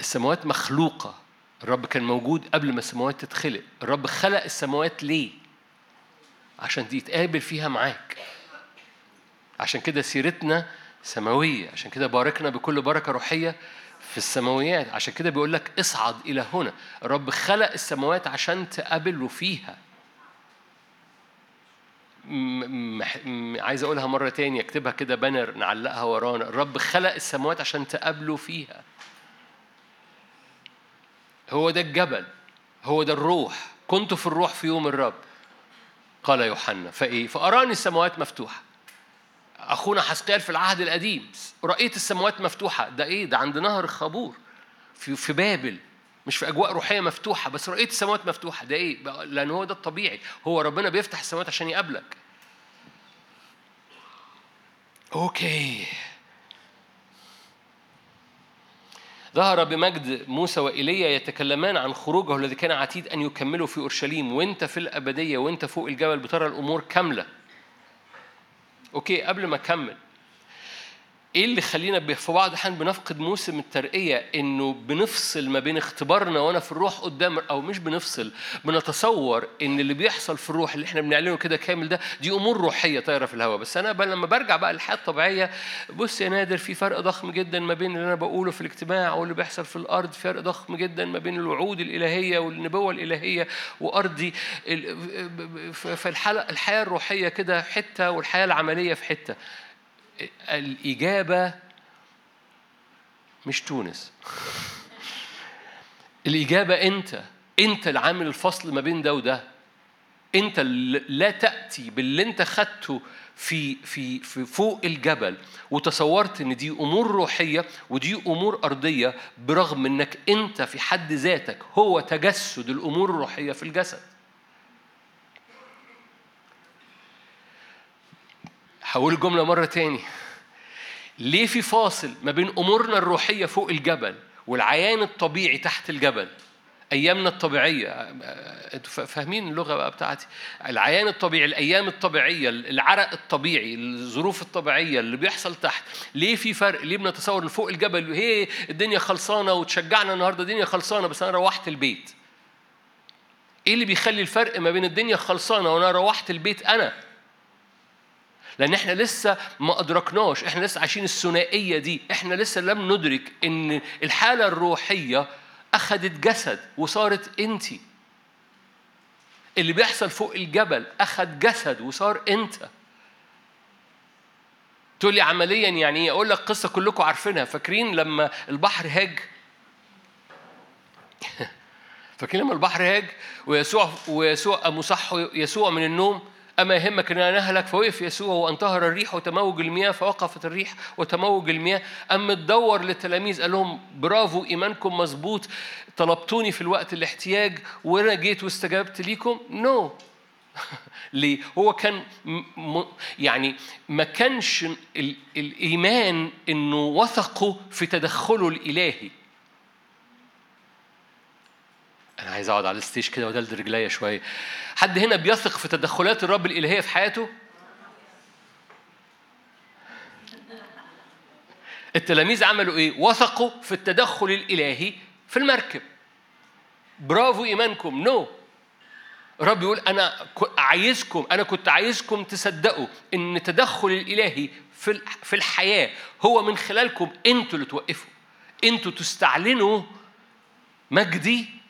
Speaker 1: السماوات مخلوقة. الرب كان موجود قبل ما السماوات تتخلق. الرب خلق السماوات ليه؟ عشان يتقابل فيها معاك. عشان كده سيرتنا سماوية عشان كده باركنا بكل بركة روحية في السماويات. عشان كده بيقول لك اصعد إلى هنا. الرب خلق السماوات عشان تقابله فيها عايز أقولها مرة تانية اكتبها كده بانر نعلقها ورانا. الرب خلق السماوات عشان تقابلوا فيها. هو ده الجبل هو ده الروح. كنت في الروح في يوم الرب. قال يوحنا فإيه؟ فأراني السماوات مفتوحة. أخونا حسقيال في العهد القديم رأيت السماوات مفتوحة. ده إيه؟ ده عند نهر خابور في في بابل مش في أجواء روحية مفتوحة بس رؤيه السماوات مفتوحة. ده إيه؟ لأن هو ده الطبيعي. هو ربنا بيفتح السماوات عشان يقابلك. okay. ظهر بمجد موسى وإيليا يتكلمان عن خروجه الذي كان عتيد أن يكمله في أورشليم وأنت في الأبدية وأنت فوق الجبل بترى الأمور كاملة. okay قبل ما أكمل إيه اللي خلينا في بعض الأحيان بنفقد موسم الترقية؟ إنه بنفصل ما بين اختبارنا وأنا في الروح قدام أو مش بنفصل بنتصور إن اللي بيحصل في الروح اللي إحنا بنعلنه كده كامل ده دي أمور روحية طايرة في الهواء. بس أنا لما برجع بقى للحياة الطبيعية بص يا نادر في فرق ضخم جدا ما بين اللي أنا بقوله في الاجتماع واللي بيحصل في الأرض فرق ضخم جدا ما بين الوعود الإلهية والنبوة الإلهية وأرضي في الحياة الروحية كده حتة والحياة العملية في حتة. الإجابة مش تونس. الإجابة أنت. أنت اللي عامل الفصل ما بين ده وده. أنت لا تأتي باللي أنت خدته في في في فوق الجبل وتصورت إن دي أمور روحية ودي أمور أرضية برغم إنك أنت في حد ذاتك هو تجسد الأمور الروحية في الجسد. هقول الجملة مرة تاني. ليه في فاصل ما بين أمورنا الروحية فوق الجبل والعيان الطبيعي تحت الجبل؟ أيامنا الطبيعية. أنتوا فاهمين اللغة بقى بتاعتي؟ العيان الطبيعي الأيام الطبيعية العرق الطبيعي الظروف الطبيعية اللي بيحصل تحت. ليه في فرق؟ ليه بنتصور فوق الجبل هي الدنيا خلصانة وتشجعنا النهاردة الدنيا خلصانة بس أنا روحت البيت؟ إيه اللي بيخلي الفرق ما بين الدنيا خلصانة وأنا روحت البيت أنا؟ لأن إحنا لسه ما أدركناش إحنا لسه عايشين الثنائية دي إحنا لسه لم ندرك إن الحالة الروحية أخذت جسد وصارت أنت. اللي بيحصل فوق الجبل أخذ جسد وصار أنت. تقول لي عمليا يعني إيه؟ أقول لك قصة كلكم عارفينها. فاكرين لما البحر هاج؟ فاكرين لما البحر هاج؟ ويسوع ويسوع صحوا يسوع من النوم؟ أما يهمك أن أنا نهلك فوقف يسوع وانتهر الريح وتموج المياه فوقفت الريح وتموج المياه. أما تدور التلاميذ قال لهم برافو إيمانكم مظبوط. طلبتوني في الوقت الاحتياج. وأنا جيت واستجبت ليكم؟ no. ليه؟ هو كان م... يعني ما كانش الإيمان إنه وثقوا في تدخله الإلهي. أنا عايز أقعد على ال stage كده وأدلد رجليا شوية. حد هنا بيثق في تدخلات الرب الإلهية في حياته؟ التلاميذ عملوا إيه؟ وثقوا في التدخل الإلهي في المركب. برافو إيمانكم نو no. الرب يقول أنا عايزكم أنا كنت عايزكم تصدقوا إن التدخل الإلهي في في الحياة هو من خلالكم أنتوا اللي توقفوا أنتوا تستعلنوا مجدي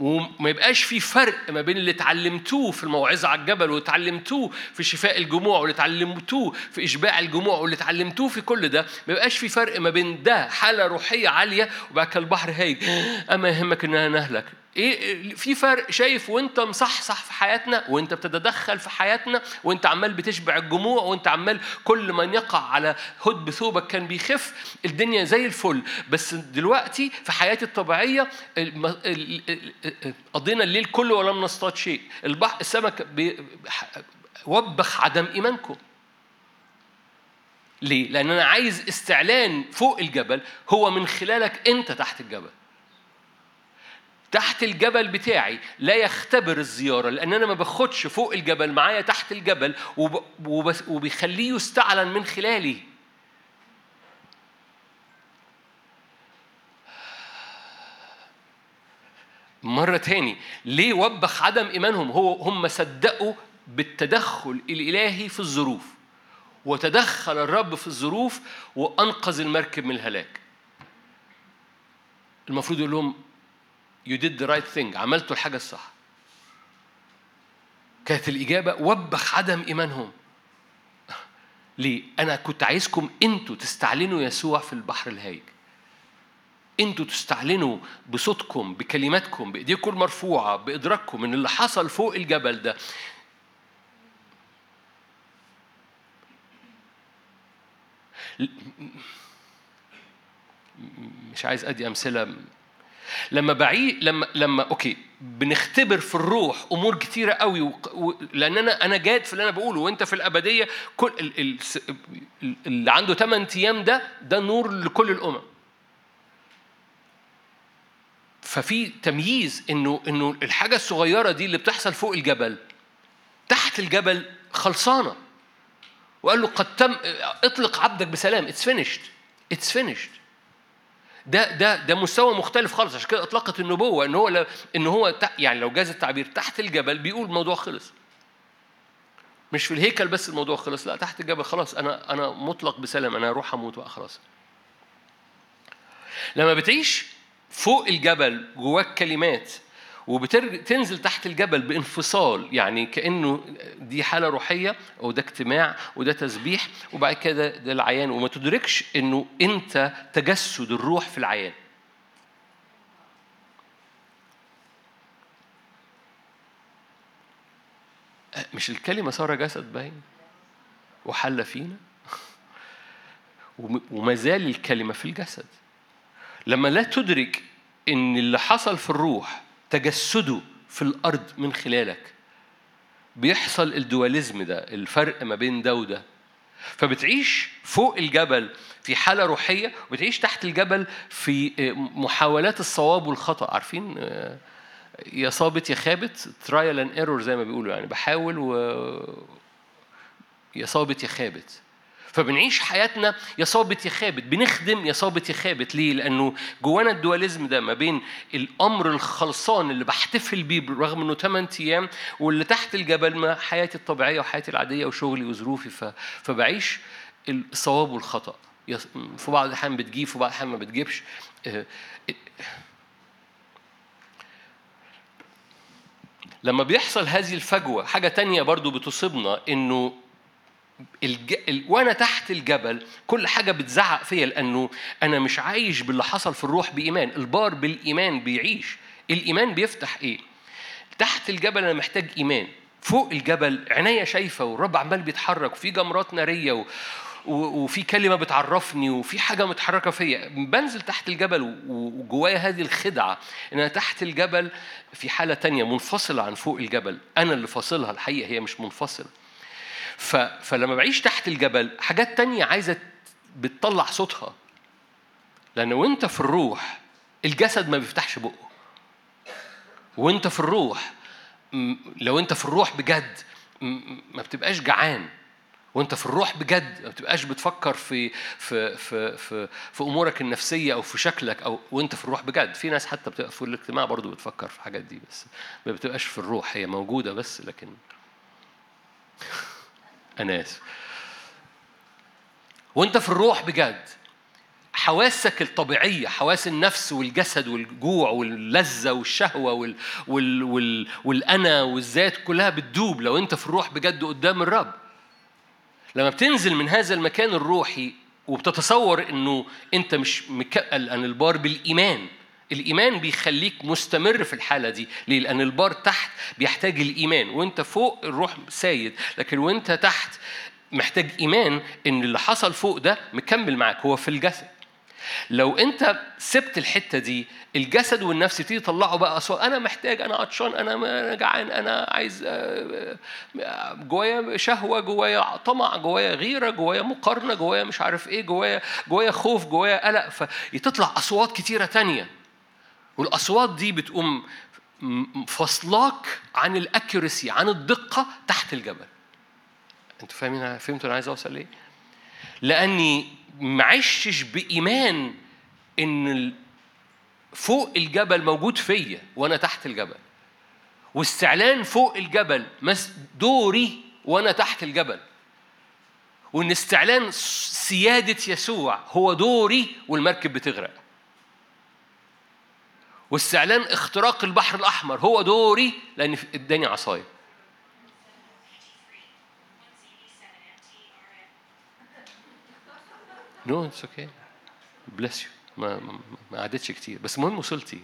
Speaker 1: وما يبقاش في فرق ما بين اللي اتعلمتوه في الموعظة على الجبل واللي اتعلمتوه في شفاء الجموع واللي اتعلمتوه في إشباع الجموع واللي اتعلمتوه في كل ده. ما يبقاش في فرق ما بين ده حالة روحية عالية وبعد كده البحر هايج. أما يهمك إن أنا نهلك إيه في فرق شايف وأنت مصحصح في حياتنا وأنت بتتدخل في حياتنا وأنت عمال بتشبع الجموع وأنت عمال كل من يقع على هد بثوبك كان بيخف الدنيا زي الفل بس دلوقتي في حياتي الطبيعية قضينا الليل كله ولم نصطاد شيء البحر السمك وبخ عدم إيمانكم ليه؟ لأن أنا عايز استعلان فوق الجبل هو من خلالك أنت تحت الجبل. تحت الجبل بتاعي لا يختبر الزيارة لأن أنا ما باخدش فوق الجبل معايا تحت الجبل وبيخليه يستعلن من خلالي مرة تاني ليه وبخ عدم إيمانهم؟ هو هم صدقوا بالتدخل الإلهي في الظروف. وتدخل الرب في الظروف وأنقذ المركب من الهلاك. المفروض يقول لهم you did the right thing عملتوا الحاجة الصح. كانت الإجابة وبخ عدم إيمانهم. ليه؟ أنا كنت عايزكم أنتوا تستعلنوا يسوع في البحر الهايج. أنتوا تستعلنوا بصوتكم بكلماتكم بإيديكم المرفوعة بإدراككم إن اللي حصل فوق الجبل ده. مش عايز أدي أمثلة لما بعيد لما لما أوكي بنختبر في الروح أمور كتيرة قوي و... و... لأن أنا أنا جاد في اللي أنا بقوله وأنت في الأبدية كل ال... ال... اللي عنده 8 أيام ده ده نور لكل الأمم. ففي تمييز إنه إنه الحاجة الصغيرة دي اللي بتحصل فوق الجبل تحت الجبل خلصانة. وقال له قد تم اطلق عبدك بسلام it's finished it's finished ده ده ده مستوى مختلف خالص. عشان كده اطلقت النبوة إن هو إن هو يعني لو جاز التعبير تحت الجبل بيقول الموضوع خلص. مش في الهيكل بس الموضوع خلص لا تحت الجبل خلاص أنا أنا مطلق بسلام أنا أروح أموت بقى خلاص. لما بتعيش فوق الجبل جواك كلمات وبتنزل تحت الجبل بانفصال يعني كأنه دي حالة روحية وده اجتماع وده تسبيح وبعد كده ده العيان. وما تدركش إنه أنت تجسد الروح في العيان. مش الكلمة صار جسد باين؟ وحل فينا؟ وما زال الكلمة في الجسد. لما لا تدرك إن اللي حصل في الروح تجسده في الأرض من خلالك. بيحصل ال dualism ده الفرق ما بين ده وده. فبتعيش فوق الجبل في حالة روحية وبتعيش تحت الجبل في محاولات الصواب والخطأ. عارفين يا صابت يا خابت؟ trial and error زي ما بيقولوا يعني. بحاول و يا صابت يا خابت. فبنعيش حياتنا يا صابت يا خابت بنخدم يا صابت يا خابت. ليه؟ لأنه جوانا الدواليزم ده ما بين الأمر الخلصان اللي بحتفل بيه بالرغم إنه 8 أيام واللي تحت الجبل ما حياتي الطبيعية وحياتي العادية وشغلي وظروفي. فبعيش الصواب والخطأ. في بعض الأحيان بتجيب في بعض الأحيان ما بتجيبش. لما بيحصل هذه الفجوة حاجة تانية برضو بتصيبنا إنه الج... ال... وأنا تحت الجبل كل حاجة بتزعق فيا لأنه أنا مش عايش باللي حصل في الروح بإيمان البار بالإيمان بيعيش. الإيمان بيفتح إيه؟ تحت الجبل أنا محتاج إيمان. فوق الجبل عينيا شايفة والرب عمال بيتحرك وفي جمرات نارية و... وفي كلمة بتعرفني وفي حاجة متحركة فيا. بنزل تحت الجبل وجوايا هذه الخدعة إن أنا تحت الجبل في حالة تانية منفصلة عن فوق الجبل. أنا اللي فاصلها الحقيقة هي مش منفصلة. فلما بعيش تحت الجبل حاجات تانية عايزة بتطلع صوتها. لأن وأنت في الروح الجسد ما بيفتحش بقه. وأنت في الروح لو أنت في الروح بجد ما بتبقاش جعان. وأنت في الروح بجد ما تبقاش بتفكر في في في في, في أمورك النفسية أو في شكلك أو وأنت في الروح بجد. في ناس حتى بتبقى في الاجتماع برضو بتفكر في الحاجات دي بس ما بتبقاش في الروح. هي موجودة بس لكن أنا اسف وأنت في الروح بجد حواسك الطبيعية حواس النفس والجسد والجوع واللذة والشهوة وال وال وال والأنا والذات كلها بتدوب لو أنت في الروح بجد قدام الرب. لما بتنزل من هذا المكان الروحي وبتتصور إنه أنت مش مكقل عن البار بالإيمان الإيمان بيخليك مستمر في الحالة دي. ليه؟ لأن البار تحت بيحتاج الإيمان. وأنت فوق الروح سيد لكن وأنت تحت محتاج إيمان إن اللي حصل فوق ده مكمل معاك. هو في الجسد. لو أنت سبت الحتة دي الجسد والنفس يبتدي يطلعوا بقى أصوات. أنا محتاج أنا عطشان أنا جعان أنا عايز آه، آه، جوايا شهوة جوايا طمع جوايا غيرة جوايا مقارنة جوايا مش عارف إيه جوايا جوايا خوف جوايا قلق. فتطلع أصوات كتيرة تانية. والأصوات دي بتقوم فصلاك عن الاكيورسي عن الدقة تحت الجبل. أنتوا فاهمين فهمتوا أنا عايز أوصل ليه لأني ما عشتش بإيمان إن فوق الجبل موجود فيا وأنا تحت الجبل. واستعلان فوق الجبل دوري وأنا تحت الجبل. وإن استعلان سيادة يسوع هو دوري والمركب بتغرق. واستعلان اختراق البحر الأحمر. هو دوري لأن اداني عصاية. no it's okay bless you ما ما عدتش كتير. بس المهم وصلتي.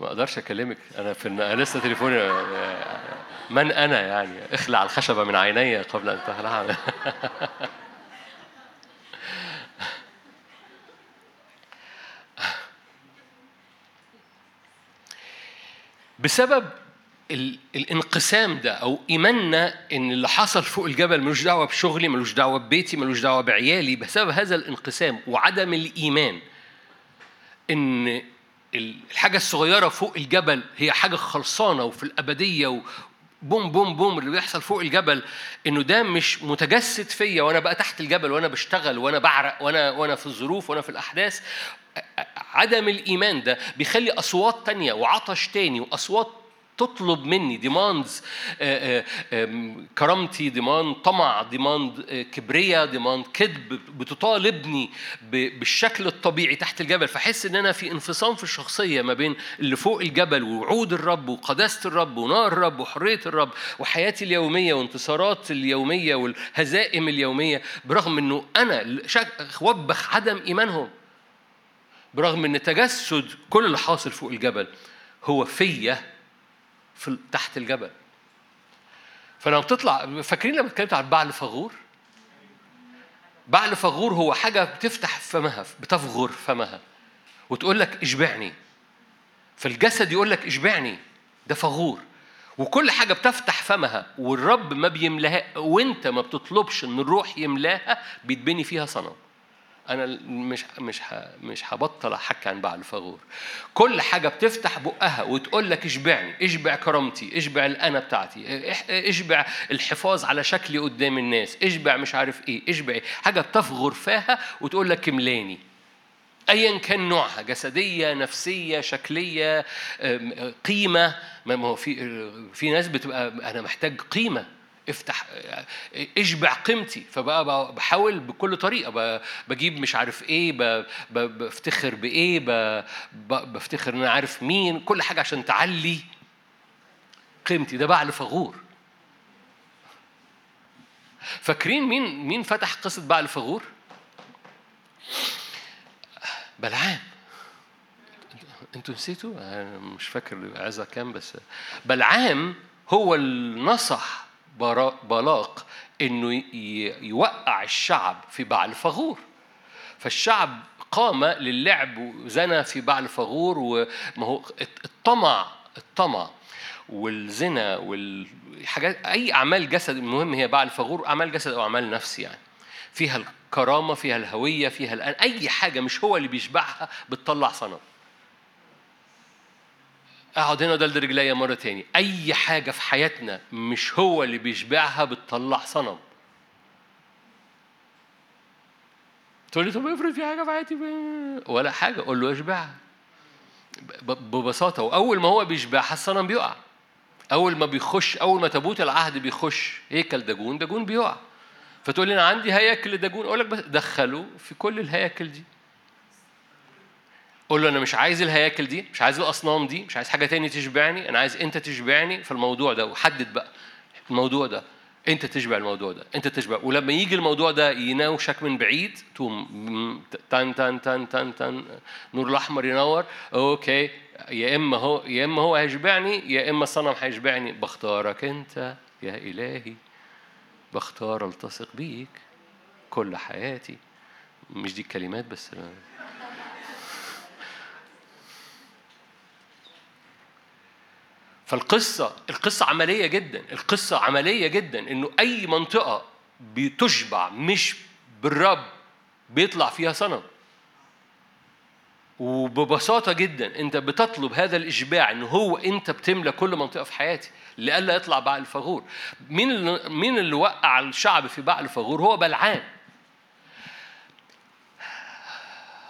Speaker 1: ما أقدرش اكلمك. أنا في أنا لسه تليفوني من أنا يعني؟ اخلع الخشبة من عيني قبل أن تخلعها. بسبب الانقسام ده أو إيماننا إن اللي حصل فوق الجبل ملوش دعوة بشغلي ملوش دعوة ببيتي ملوش دعوة بعيالي بسبب هذا الانقسام وعدم الإيمان إن الحاجة الصغيرة فوق الجبل هي حاجة خلصانة وفي الأبدية بوم بوم بوم اللي بيحصل فوق الجبل إنه ده مش متجسد فيا وأنا بقى تحت الجبل وأنا بشتغل وأنا بعرق وأنا وأنا في الظروف وأنا في الأحداث. عدم الإيمان ده بيخلي أصوات تانية وعطش تاني وأصوات تطلب مني demands آه، آه، كرامتي demand طمع demand آه، كبرية demand كذب بتطالبني بالشكل الطبيعي تحت الجبل. فحس إن أنا في انفصام في الشخصية ما بين اللي فوق الجبل ووعود الرب وقداسة الرب ونار الرب وحرية الرب وحياتي اليومية وانتصارات اليومية والهزائم اليومية برغم إنه أنا وبخ عدم إيمانهم برغم إن تجسد كل اللي حاصل فوق الجبل هو فيا في تحت الجبل. فلما بتطلع فاكرين لما اتكلمت عن بعل فغور؟ بعل فغور هو حاجة بتفتح فمها بتفغر فمها وتقول لك اشبعني. فالجسد يقول لك اشبعني ده فغور. وكل حاجة بتفتح فمها والرب ما بيملاها وانت ما بتطلبش ان الروح يملاها بيتبني فيها صنم. أنا مش مش مش هبطل أحكي عن بعل فغور. كل حاجة بتفتح بقها وتقول لك اشبعني اشبع كرامتي اشبع الأنا بتاعتي اشبع الحفاظ على شكلي قدام الناس اشبع مش عارف إيه اشبع إيه. حاجة بتفغر فيها وتقول لك املاني. ايا كان نوعها جسدية نفسية شكلية قيمة. ما هو في في ناس بتبقى أنا محتاج قيمة. افتح اشبع قيمتي. فبقى بحاول بكل طريقة بجيب مش عارف إيه بفتخر بإيه بفتخر إن أنا عارف مين كل حاجة عشان تعلي قيمتي. ده بعل فغور. فاكرين مين مين فتح قصة بعل فغور؟ بلعام. أنتوا نسيتوا؟ أنا مش فاكر عايزها كام بس بلعام هو اللي نصح بلاق إنه يوقع الشعب في بعل فغور فالشعب قام للعب وزنى في بعل فغور وما هو الطمع الطمع والزنا والحاجات أي أعمال جسد المهم هي بعل فغور أعمال جسد أو أعمال نفس يعني. فيها الكرامة فيها الهوية فيها الآن أي حاجة مش هو اللي بيشبعها بتطلع صنم. اقعد هنا ودلد رجليا مرة تاني. أي حاجة في حياتنا مش هو اللي بيشبعها بتطلع صنم. تقول لي طب افرض في حاجة في حياتي؟ ولا حاجة قول له اشبعها. ببساطة. وأول ما هو بيشبعها الصنم بيقع. أول ما بيخش أول ما تابوت العهد بيخش. هيكل داجون داجون بيقع. فتقول لي أنا عندي هياكل داجون أقول لك بس دخله في كل الهياكل دي. قول له أنا مش عايز الهياكل دي مش عايز الأصنام دي مش عايز حاجة تاني تشبعني أنا عايز أنت تشبعني في الموضوع ده وحدد بقى الموضوع ده. أنت تشبع الموضوع ده أنت تشبع. ولما يجي الموضوع ده يناوشك من بعيد تقوم تن تن تن تن تن نور الأحمر ينور أوكي يا إما هو يا إما هو هيشبعني يا إما الصنم هيشبعني. بختارك أنت يا إلهي بختار ألتصق بيك كل حياتي. مش دي الكلمات بس؟ فالقصة القصة عملية جدا القصة عملية جدا إنه أي منطقة بتشبع مش بالرب بيطلع فيها صنم. وببساطة جدا أنت بتطلب هذا الإشباع إن هو أنت بتملى كل منطقة في حياتي لئلا يطلع بعل الفغور مين اللي مين اللي وقع الشعب في بعل الفغور هو بلعام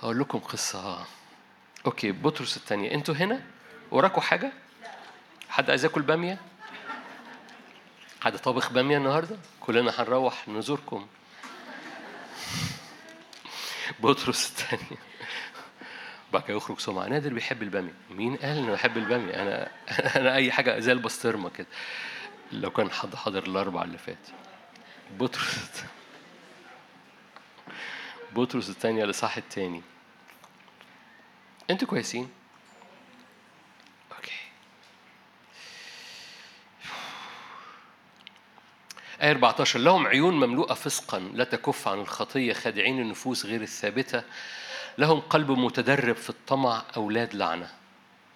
Speaker 1: أقول لكم قصة. أوكي بطرس الثانية. أنتوا هنا؟ وراكوا حاجة؟ حد عايز ياكل بامية؟ حد طابخ بامية النهارده؟ كلنا هنروح نزوركم. بطرس الثاني بعد كده يخرج سمعة. نادر بيحب البامية. مين قال إنه بحب البامية؟ أنا أنا أي حاجة زي البسطرمة كده. لو كان حد حاضر الاربع اللي فات. بطرس بطرس الثانية لصاح الثاني أنتوا كويسين؟ آية 14 لهم عيون مملوءة فسقا لا تكف عن الخطية خادعين النفوس غير الثابتة لهم قلب متدرب في الطمع أولاد لعنة.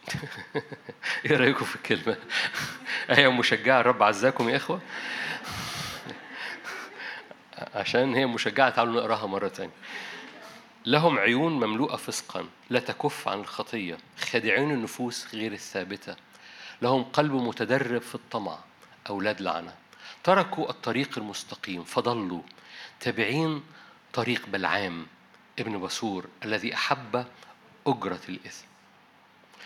Speaker 1: إيه رأيكم في الكلمة؟ آية مشجعة الرب عزاكم يا إخوة؟ عشان هي مشجعة تعالوا نقراها مرة تانية. لهم عيون مملوءة فسقا لا تكف عن الخطية خادعين النفوس غير الثابتة لهم قلب متدرب في الطمع أولاد لعنة. تركوا الطريق المستقيم فضلوا تابعين طريق بلعام ابن بصور الذي أحب أجرة الإثم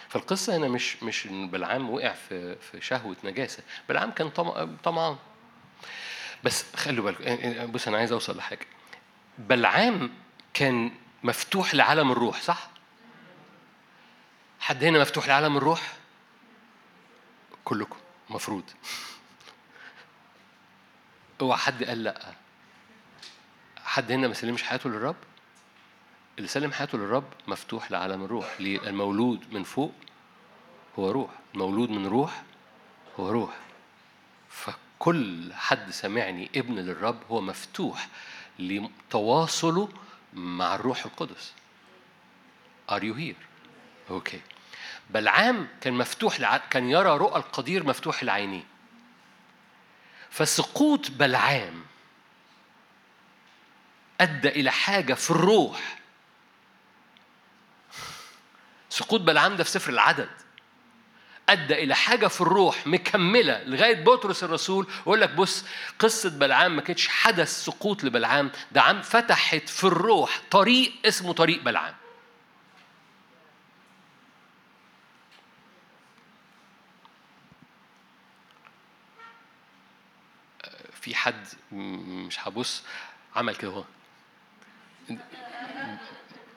Speaker 1: فالقصة هنا مش مش إن بلعام وقع في في شهوة نجاسة، بلعام كان طمعان. بس خلوا بالكم بص أنا عايز أوصل لحاجة. بلعام كان مفتوح لعالم الروح صح؟ حد هنا مفتوح لعالم الروح؟ كلكم مفروض اوعى حد قال لأ. حد هنا ما سلمش حياته للرب؟ اللي سلم حياته للرب مفتوح لعالم الروح. المولود من فوق هو روح. المولود من روح هو روح. فكل حد سمعني ابن للرب هو مفتوح لتواصله مع الروح القدس. Are you here؟ أوكي بلعام كان مفتوح لع... كان يرى رؤى القدير مفتوح العينين فسقوط بلعام أدى إلى حاجة في الروح. سقوط بلعام ده في سفر العدد. أدى إلى حاجة في الروح مكملة لغاية بطرس الرسول ويقول لك بص قصة بلعام ما كانتش حدث سقوط لبلعام ده عم فتحت في الروح طريق اسمه طريق بلعام. في حد مش هبص عمل كده هو.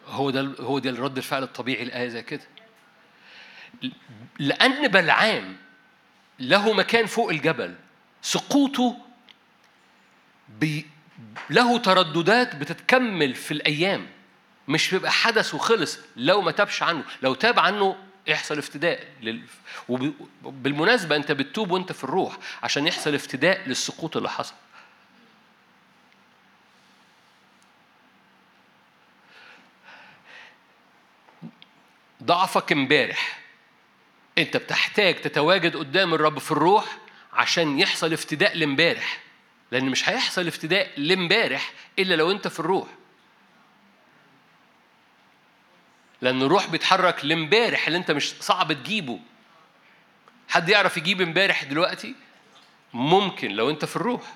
Speaker 1: هو ده هو ده الرد الفعل الطبيعي لآية زي كده. لأن بلعام له مكان فوق الجبل سقوطه بي له ترددات بتتكمل في الأيام مش بيبقى حدث وخلص لو ما تابش عنه. لو تاب عنه يحصل افتداء لل... وبالمناسبة أنت بتتوب وأنت في الروح عشان يحصل افتداء للسقوط اللي حصل. ضعفك امبارح. انت بتحتاج تتواجد قدام الرب في الروح عشان يحصل افتداء لامبارح. لأن مش هيحصل افتداء لامبارح إلا لو انت في الروح. لأن الروح بيتحرك لامبارح اللي انت مش صعب تجيبه. حد يعرف يجيب امبارح دلوقتي؟ ممكن لو انت في الروح.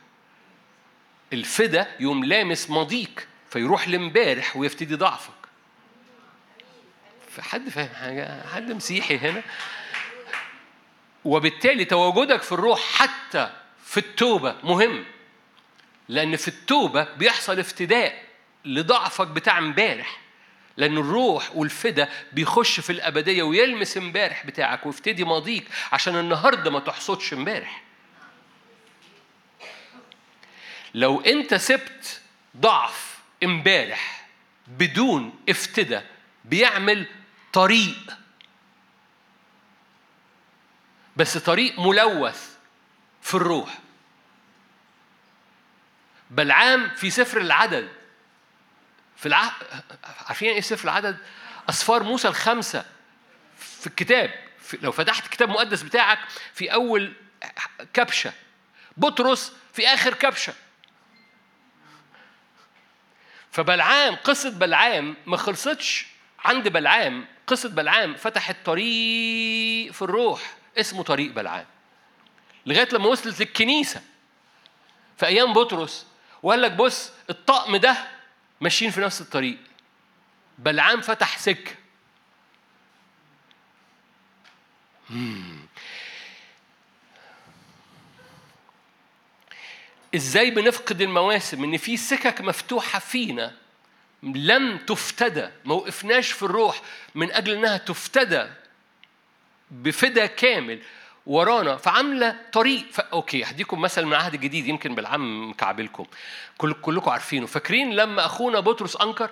Speaker 1: الفدا يوم لامس ماضيك فيروح لامبارح ويفتدي ضعفك. في حد فاهم حاجة؟ حد مسيحي هنا؟ وبالتالي تواجدك في الروح حتى في التوبة مهم. لأن في التوبة بيحصل افتداء لضعفك بتاع امبارح. لأن الروح والفدا بيخش في الأبدية ويلمس امبارح بتاعك ويفتدي ماضيك عشان النهارده ما تحصدش امبارح. لو أنت سبت ضعف امبارح بدون افتدى بيعمل طريق. بس طريق ملوث في الروح. بلعام في سفر العدد. في العهد عارفين إيه سفر العدد؟ أسفار موسى الخمسة في الكتاب. في... لو فتحت الكتاب المقدس بتاعك في أول كبشة. بطرس في آخر كبشة. فبلعام قصة بلعام ما خلصتش عند بلعام. قصة بلعام فتحت طريق في الروح اسمه طريق بلعام. لغاية لما وصلت للكنيسة في أيام بطرس وقال لك بص الطقم ده ماشيين في نفس الطريق. بلعام فتح سكة. إزاي بنفقد المواسم؟ إن في سكك مفتوحة فينا لم تفتدى. ما وقفناش في الروح من أجل إنها تفتدى بفدا كامل. ورانا فعاملة طريق. ف... okay هديكم مثل من العهد الجديد يمكن بالعام مكعبلكم. كل... كلكم عارفينه. فاكرين لما أخونا بطرس أنكر؟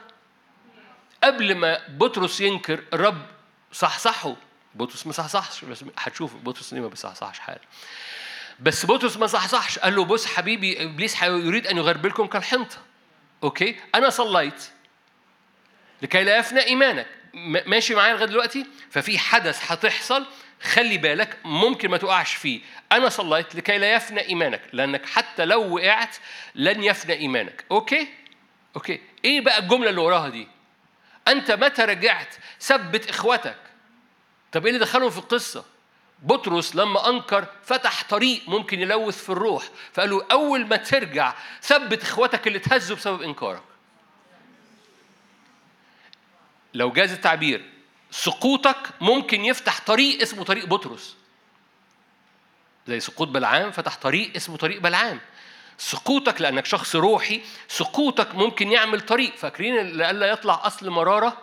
Speaker 1: قبل ما بطرس ينكر الرب صحصحه. بطرس ما صحصحش بس هتشوف بطرس ليه ما بيصحصحش حاجة. بس بطرس ما صحصحش. قال له بص حبيبي إبليس يريد أن يغربلكم كالحنطة. okay؟ أنا صليت. لكي لا يفنى إيمانك. ماشي معايا لغاية دلوقتي؟ ففي حدث هتحصل خلي بالك ممكن ما تقعش فيه. أنا صليت لكي لا يفنى إيمانك لأنك حتى لو وقعت لن يفنى إيمانك. okay؟ okay. إيه بقى الجملة اللي وراها دي؟ أنت متى رجعت؟ ثبت إخوتك. طب إيه اللي دخلهم في القصة؟ بطرس لما أنكر فتح طريق ممكن يلوث في الروح فقال له أول ما ترجع ثبت اخواتك اللي اتهزوا بسبب إنكارك. لو جاز التعبير سقوطك ممكن يفتح طريق اسمه طريق بطرس. زي سقوط بلعام فتح طريق اسمه طريق بلعام. سقوطك لأنك شخص روحي سقوطك ممكن يعمل طريق. فاكرين قال يطلع أصل مرارة؟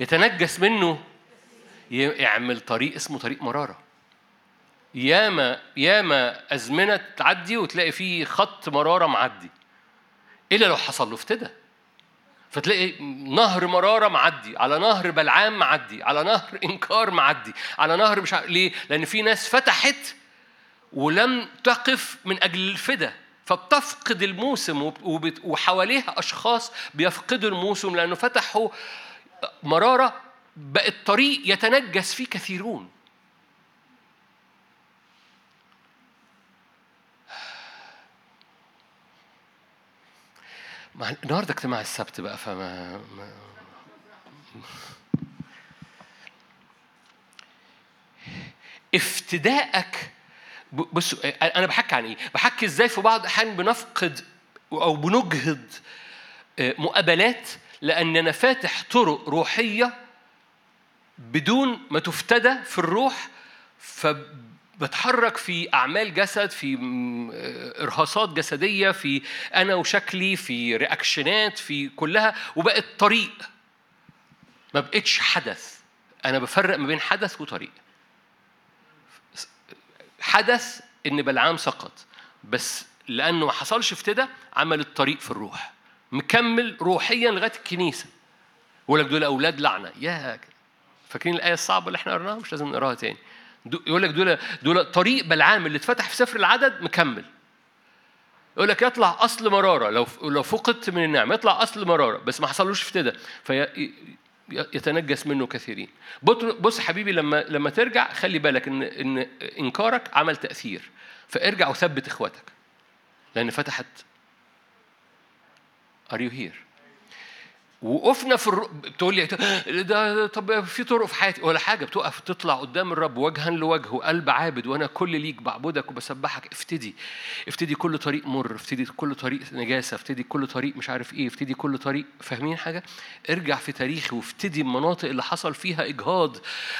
Speaker 1: يتنجس منه يعمل طريق اسمه طريق مرارة. ياما ياما أزمنة تعدي وتلاقي فيه خط مرارة معدي. إلا لو حصل له افتدى فتلاقي نهر مرارة معدي على نهر بلعام معدي على نهر إنكار معدي على نهر مش عارف ليه؟ لأن في ناس فتحت ولم تقف من أجل الفدا. فبتفقد الموسم وحواليها أشخاص بيفقدوا الموسم لأنه فتحوا مرارة بقت طريق يتنجس فيه كثيرون. النهارده اجتماع السبت بقى فما ما افتدائك بصوا أنا بحكي عن إيه؟ بحكي إزاي في بعض الأحيان بنفقد أو بنجهض آه، مقابلات لأننا فاتح طرق روحية بدون ما تفتدى في الروح بتحرك في أعمال جسد في إرهاصات جسدية في أنا وشكلي في رياكشنات في كلها وبقت طريق ما بقتش حدث. أنا بفرق ما بين حدث وطريق. حدث إن بلعام سقط. بس لأنه ما حصلش افتدى عمل الطريق في الروح. مكمل روحيا لغاية الكنيسة. يقول لك دول أولاد لعنة. يا فاكرين الآية الصعبة اللي إحنا قرناها مش لازم نقراها تاني. يقول لك دول دول طريق بلعام اللي اتفتح في سفر العدد مكمل. يقول لك يطلع أصل مرارة. لو لو فقدت من النعمه يطلع أصل مرارة. بس ما حصلوش افتدى في يتنجس منه كثيرين. بص حبيبي لما لما ترجع خلي بالك ان إن إنكارك عمل تأثير. فارجع وثبت إخواتك. لأن فتحت. Are you here؟ وقفنا في الر... بتقول لي ده طب في طرق في حياتي؟ ولا حاجة بتقف تطلع قدام الرب وجها لوجه وقلب عابد وأنا كل ليك بعبدك وبسبحك. افتدي افتدي كل طريق مر افتدي كل طريق نجاسة افتدي كل طريق مش عارف إيه افتدي كل طريق فاهمين حاجة؟ ارجع في تاريخي وافتدي المناطق اللي حصل فيها إجهاض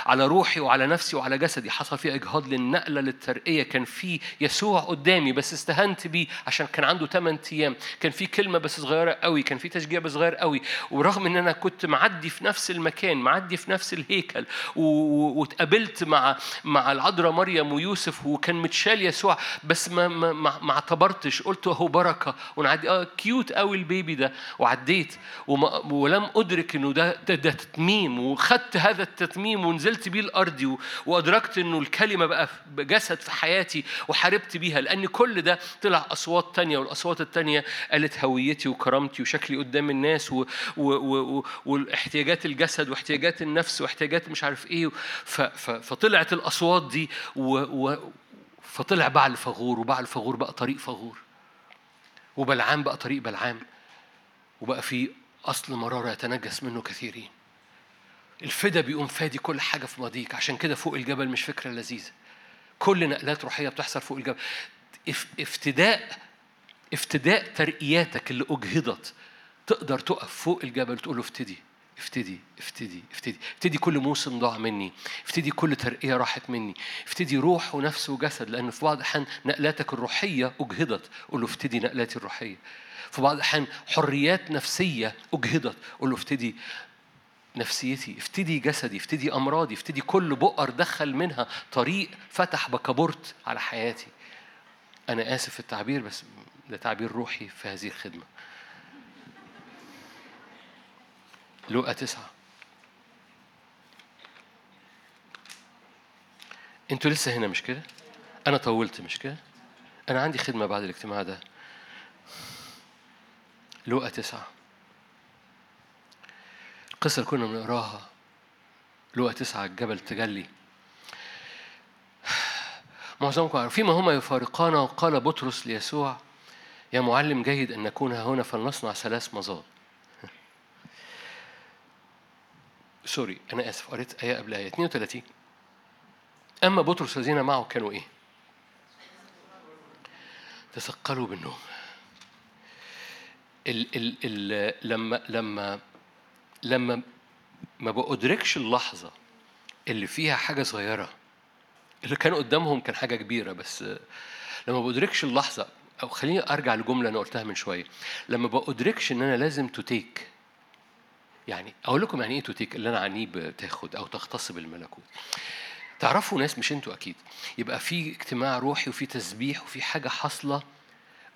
Speaker 1: على روحي وعلى نفسي وعلى جسدي. حصل فيها إجهاض للنقلة للترقية. كان في يسوع قدامي بس استهنت بيه عشان كان عنده 8 أيام. كان في كلمة بس صغيرة قوي كان في تشجيع بس صغير قوي. ورغم إن أنا كنت معدي في نفس المكان معدي في نفس الهيكل واتقابلت مع مع العذراء مريم ويوسف وكان متشال يسوع بس ما ما ما اعتبرتش. قلت أهو بركة. ونعدي آه كيوت قوي البيبي ده. وعديت. ولم أدرك إنه ده ده, ده تتميم. وخدت هذا التتميم ونزلت بيه الأرض وأدركت إنه الكلمة بقى جسد في حياتي وحاربت بيها. لأن كل ده طلع أصوات تانية والأصوات التانية قالت هويتي وكرامتي وشكلي قدام الناس و, و واحتياجات الجسد واحتياجات النفس واحتياجات مش عارف إيه فطلعت الأصوات دي فطلع بعل فغور وبعل فغور بقى طريق فغور وبلعام بقى طريق بلعام وبقى في أصل مرارة يتنجس منه كثيرين. الفدا بيقوم فادي كل حاجة في ماضيك عشان كده فوق الجبل مش فكرة لذيذة. كل نقلات روحية بتحصل فوق الجبل. افتداء افتداء ترقياتك اللي أجهضت تقدر تقف فوق الجبل وتقول له افتدي افتدي افتدي افتدي افتدي كل موسم ضاع مني افتدي كل ترقية راحت مني افتدي روح ونفس وجسد لأن في بعض الأحيان نقلاتك الروحية أجهضت قول له افتدي نقلاتي الروحية. في بعض الأحيان حريات نفسية أجهضت قول له افتدي نفسيتي افتدي جسدي افتدي أمراضي افتدي كل بؤر دخل منها طريق فتح بكبرت على حياتي. أنا آسف في التعبير بس ده تعبير روحي في هذه الخدمة. لوقا تسعة أنتوا لسه هنا مش كده؟ أنا طولت مش كده؟ أنا عندي خدمة بعد الاجتماع ده. لوقا تسعة القصة اللي كنا بنقراها. لوقا تسعة الجبل تجلي. معظمكم عارفين ما هما يفارقانا وقال بطرس ليسوع يا معلم جيد أن نكون هنا فلنصنع ثلاث مزاد سوري أنا آسف قريت آية قبل آية 32 أما بطرس الذين معه كانوا إيه؟ تثقلوا بالنوم. ال ال ال لما لما لما ما بأدركش اللحظة اللي فيها حاجة صغيرة اللي كان قدامهم كان حاجة كبيرة بس لما بأدركش اللحظة أو خليني أرجع لجملة أنا قلتها من شوية. لما بأدركش إن أنا لازم تتيك يعني أقول لكم يعني إيه توتيك اللي أنا عنيه بتاخد أو تغتصب الملكوت تعرفوا ناس مش أنتوا أكيد. يبقى في اجتماع روحي وفي تسبيح وفي حاجة حاصلة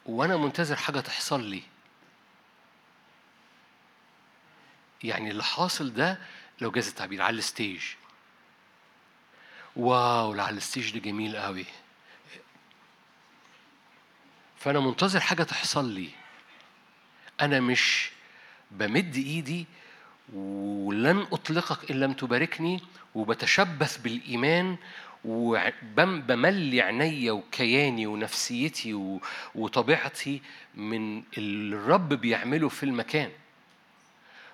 Speaker 1: وأنا منتظر حاجة تحصل لي. يعني اللي حاصل ده لو جاز التعبير على ال stage. wow على ال stage ده جميل قوي فأنا منتظر حاجة تحصل لي. أنا مش بمد إيدي ولن أطلقك إن لم تباركني وبتشبث بالإيمان وبملي عينيا وكياني ونفسيتي وطبيعتي من اللي الرب بيعمله في المكان.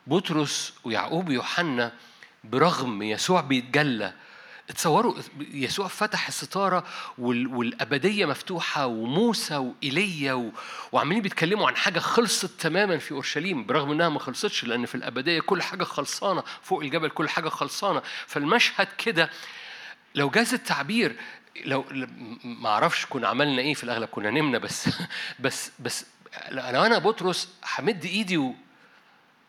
Speaker 1: بطرس ويعقوب ويوحنا برغم يسوع بيتجلى تصوروا يسوع فتح الستارة والأبدية مفتوحة وموسى وإيليا وعمالين بيتكلموا عن حاجة خلصت تماما في أورشليم برغم إنها ما خلصتش لأن في الأبدية كل حاجة خلصانة فوق الجبل كل حاجة خلصانة. فالمشهد كده لو جاز التعبير لو ما أعرفش كنا عملنا إيه في الأغلب كنا نمنا بس بس بس لو أنا بطرس همد إيدي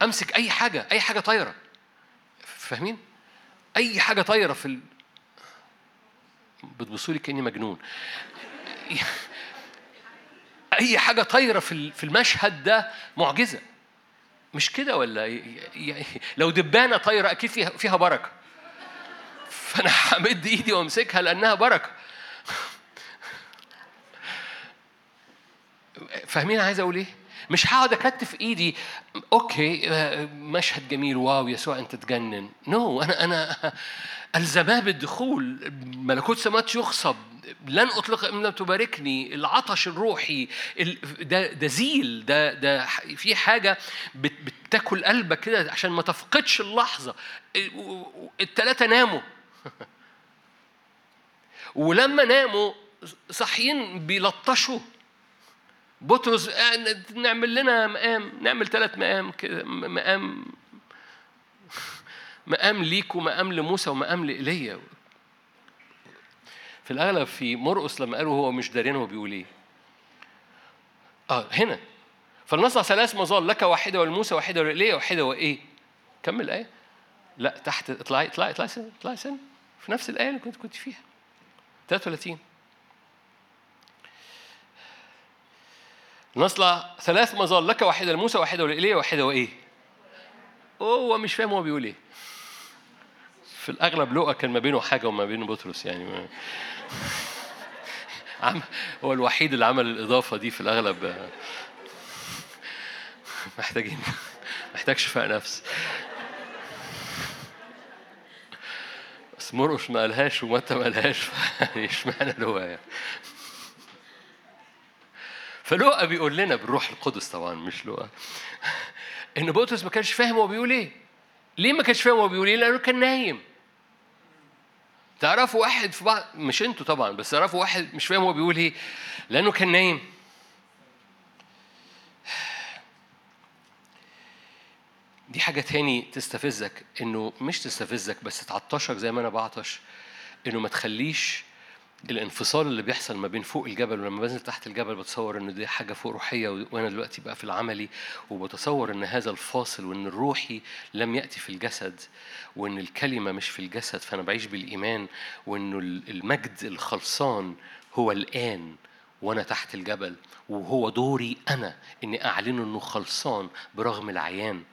Speaker 1: وامسك أي حاجة أي حاجة طايرة. فاهمين؟ أي حاجة طايرة في بتبصوا لي كأني مجنون. أي حاجة طايرة في في المشهد ده معجزة. مش كده ولا لو دبانة طايرة أكيد فيها فيها بركة. فأنا همد إيدي وأمسكها لأنها بركة. فاهمين عايز أقول إيه؟ مش هقعد أكتف إيدي. okay آه، مشهد جميل. wow يسوع أنت تجنن. no, أنا أنا الزماه بالدخول ملكوت سماوات يخصب لن أطلق إن لم تباركني العطش الروحي ده ده زيل ده ده في حاجة بتاكل قلبك كده عشان ما تفقدش اللحظة. الثلاثه ناموا. ولما ناموا صاحيين بيلطشوا. بطرس نعمل لنا مقام نعمل ثلاث مقام كده مقام مقام ليك ومقام لموسى ومقام لإيليا. في الأغلب في مرقس لما قالوا هو مش دارين هو بيقول إيه؟ آه هنا. فلنصنع ثلاث مظال لك واحدة ولموسى واحدة ولإيليا واحدة وإيه؟ كمل الآية. لا تحت اطلعي اطلعي اطلعي سنة اطلعي سنة في نفس الآية اللي كنت كنت فيها. 33 نصنع ثلاث مظال لك واحدة لموسى واحدة ولإيليا واحدة وإيه؟ هو مش فاهم هو بيقول إيه. في الأغلب لقى كان ما بينه حاجة وما بين بطرس يعني هو الوحيد اللي عمل الإضافة دي في الأغلب. محتاجين محتاج شفاء نفس. بس مرقش ما قالهاش ومتى ما قالهاش يعني اشمعنى لقى يعني؟ فلقى بيقول لنا بالروح القدس طبعا مش لقى إن بطرس ما كانش فاهم هو بيقول إيه. ليه ما كانش فاهم هو بيقول إيه؟ لأنه كان نايم. تعرفوا واحد في بعض مش أنتوا طبعا بس تعرفوا واحد مش فاهم هو بيقول إيه لأنه كان نايم. دي حاجة تاني تستفزك إنه مش تستفزك بس تعطشك زي ما أنا بعطش إنه ما تخليش الانفصال اللي بيحصل ما بين فوق الجبل ولما بنزل تحت الجبل بتصور ان دي حاجة فوق روحية وأنا دلوقتي بقى في العملي وبتصور إن هذا الفاصل وإن الروحي لم يأتي في الجسد وإن الكلمة مش في الجسد فأنا بعيش بالإيمان وإنه المجد الخلصان هو الآن. وأنا تحت الجبل وهو دوري أنا اني اعلنه انه خلصان برغم العيان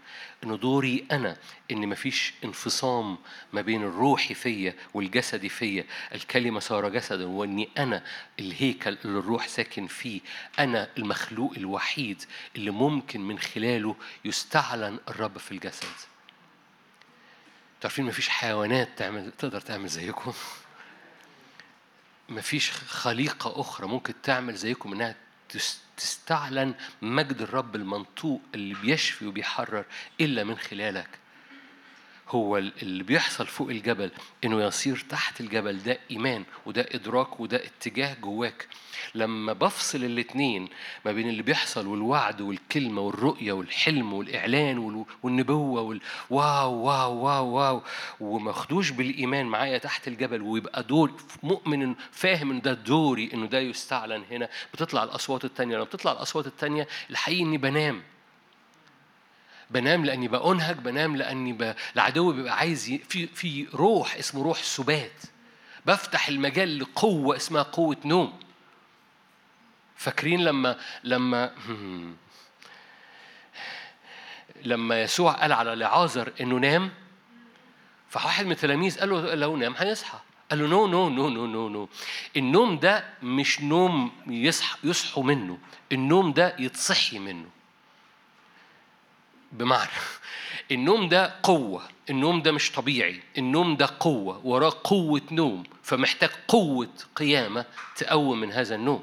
Speaker 1: انه دوري أنا ان مفيش انفصام ما بين الروحي فيا والجسدي فيا. الكلمة صار جسدا واني أنا الهيكل اللي الروح ساكن فيه أنا المخلوق الوحيد اللي ممكن من خلاله يستعلن الرب في الجسد. تعرفين مفيش حيوانات تعمل تقدر تعمل زيكم؟ مفيش خليقة أخرى ممكن تعمل زيكم إنها تستعلن مجد الرب المنطوق اللي بيشفي وبيحرر إلا من خلالك. هو اللي بيحصل فوق الجبل إنه يصير تحت الجبل. ده إيمان وده إدراك وده اتجاه جواك. لما بفصل الاتنين ما بين اللي بيحصل والوعد والكلمة والرؤية والحلم والإعلان والنبوة وال... واو واو واو وماخدوش بالإيمان معايا تحت الجبل ويبقى دور مؤمن فاهم إن ده دوري إنه ده يستعلن هنا. بتطلع الأصوات التانية. لما بتطلع الأصوات التانية الحقيقي إني بنام. بنام لاني بأنهج بنام لاني ب... العدو بيبقى عايز ي... في في روح اسمه روح سبات بفتح المجال لقوة اسمها قوة نوم. فاكرين لما لما لما يسوع قال على لعازر إنه نام؟ فواحد من التلاميذ قال له لو نام هيصحى. قال له no no no no no no النوم ده مش نوم يصحوا منه. النوم ده يتصحي منه. بمعنى. النوم ده قوة النوم ده مش طبيعي. النوم ده قوة وراه قوة نوم فمحتاج قوة قيامة تقوم من هذا النوم.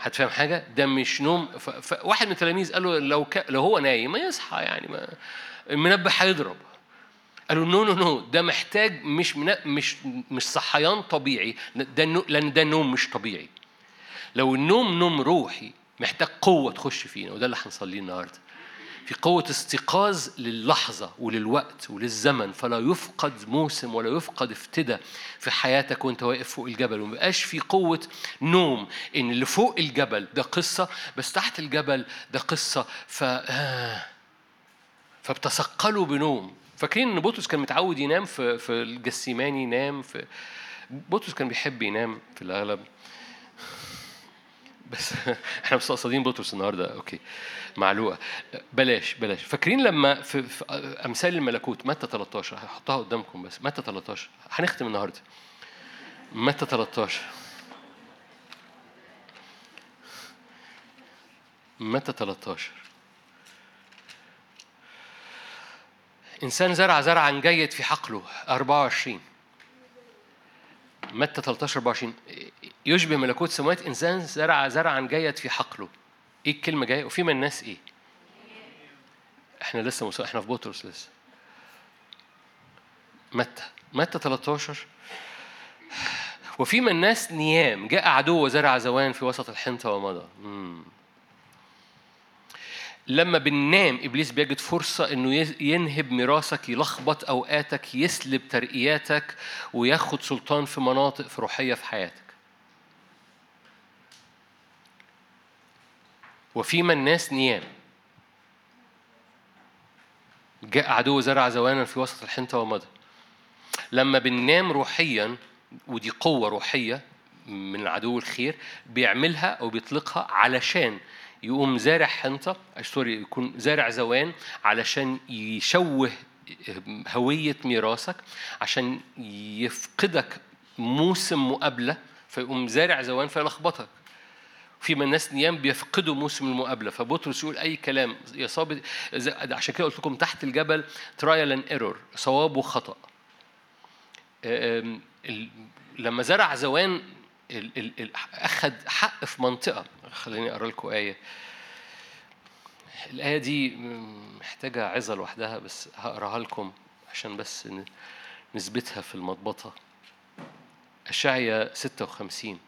Speaker 1: هتفهم حاجة؟ ده مش نوم فواحد من التلاميذ قال له لو ك... لو هو نايم ما يصحى يعني ما المنبه هيضرب. قالوا no no no ده محتاج مش من... مش مش صحيان طبيعي. ده نو... لأن ده نوم مش طبيعي. لو النوم نوم روحي محتاج قوة تخش فينا وده اللي هنصليه النهارده. في قوة استيقاظ للحظة وللوقت وللزمن. فلا يفقد موسم ولا يفقد افتدى في حياتك وانت واقف فوق الجبل. وما بقاش في قوة نوم إن اللي فوق الجبل ده قصة بس تحت الجبل ده قصة. ف آه، فبتثقلوا بنوم. فاكرين إن بطرس كان متعود ينام في في الجسيماني ينام في بطرس كان بيحب ينام في الأغلب. بس إحنا مستقصدين بطرس النهارده. أوكي. معلوقه بلاش بلاش. فاكرين لما في, في أمثال الملكوت متى 13 هحطها قدامكم بس. متى 13 هنختم النهارده. متى 13 متى 13 إنسان زرع زرعا جيد في حقله 24 متى 13 24 يشبه ملكوت السماوات إنسان زرع زرعا جيد في حقله. إيه الكلمة جاية؟ وفي من الناس إيه؟ إحنا لسه مصر. إحنا في بطرس لسه. متى؟ متى 13 وفيما الناس نيام. جاء عدو وزرع زوان في وسط الحنطة ومضى. مم. لما بننام إبليس بيجد فرصة إنه ينهب ميراثك يلخبط أوقاتك يسلب ترقياتك وياخد سلطان في مناطق في روحية في حياتك. وفيما الناس نيام. جاء عدو زرع زوانا في وسط الحنطة ومضى. لما بننام روحيا ودي قوة روحية من عدو الخير بيعملها أو بيطلقها علشان يقوم زارع حنطة سوري يكون زارع زوان علشان يشوه هوية ميراثك عشان يفقدك موسم مقابلة فيقوم زارع زوان فيلخبطك. في من الناس نيام بيفقدوا موسم المقابلة. فبطرس يقول أي كلام يا صابت عشان كده قلت لكم تحت الجبل trial and error صواب وخطأ. لما زرع زوان أخذ حق في منطقة. خليني أقرأ لكم آية. الآية دي محتاجة عظة لوحدها بس هقراها لكم عشان بس نثبتها في المضبطة أشعيا 56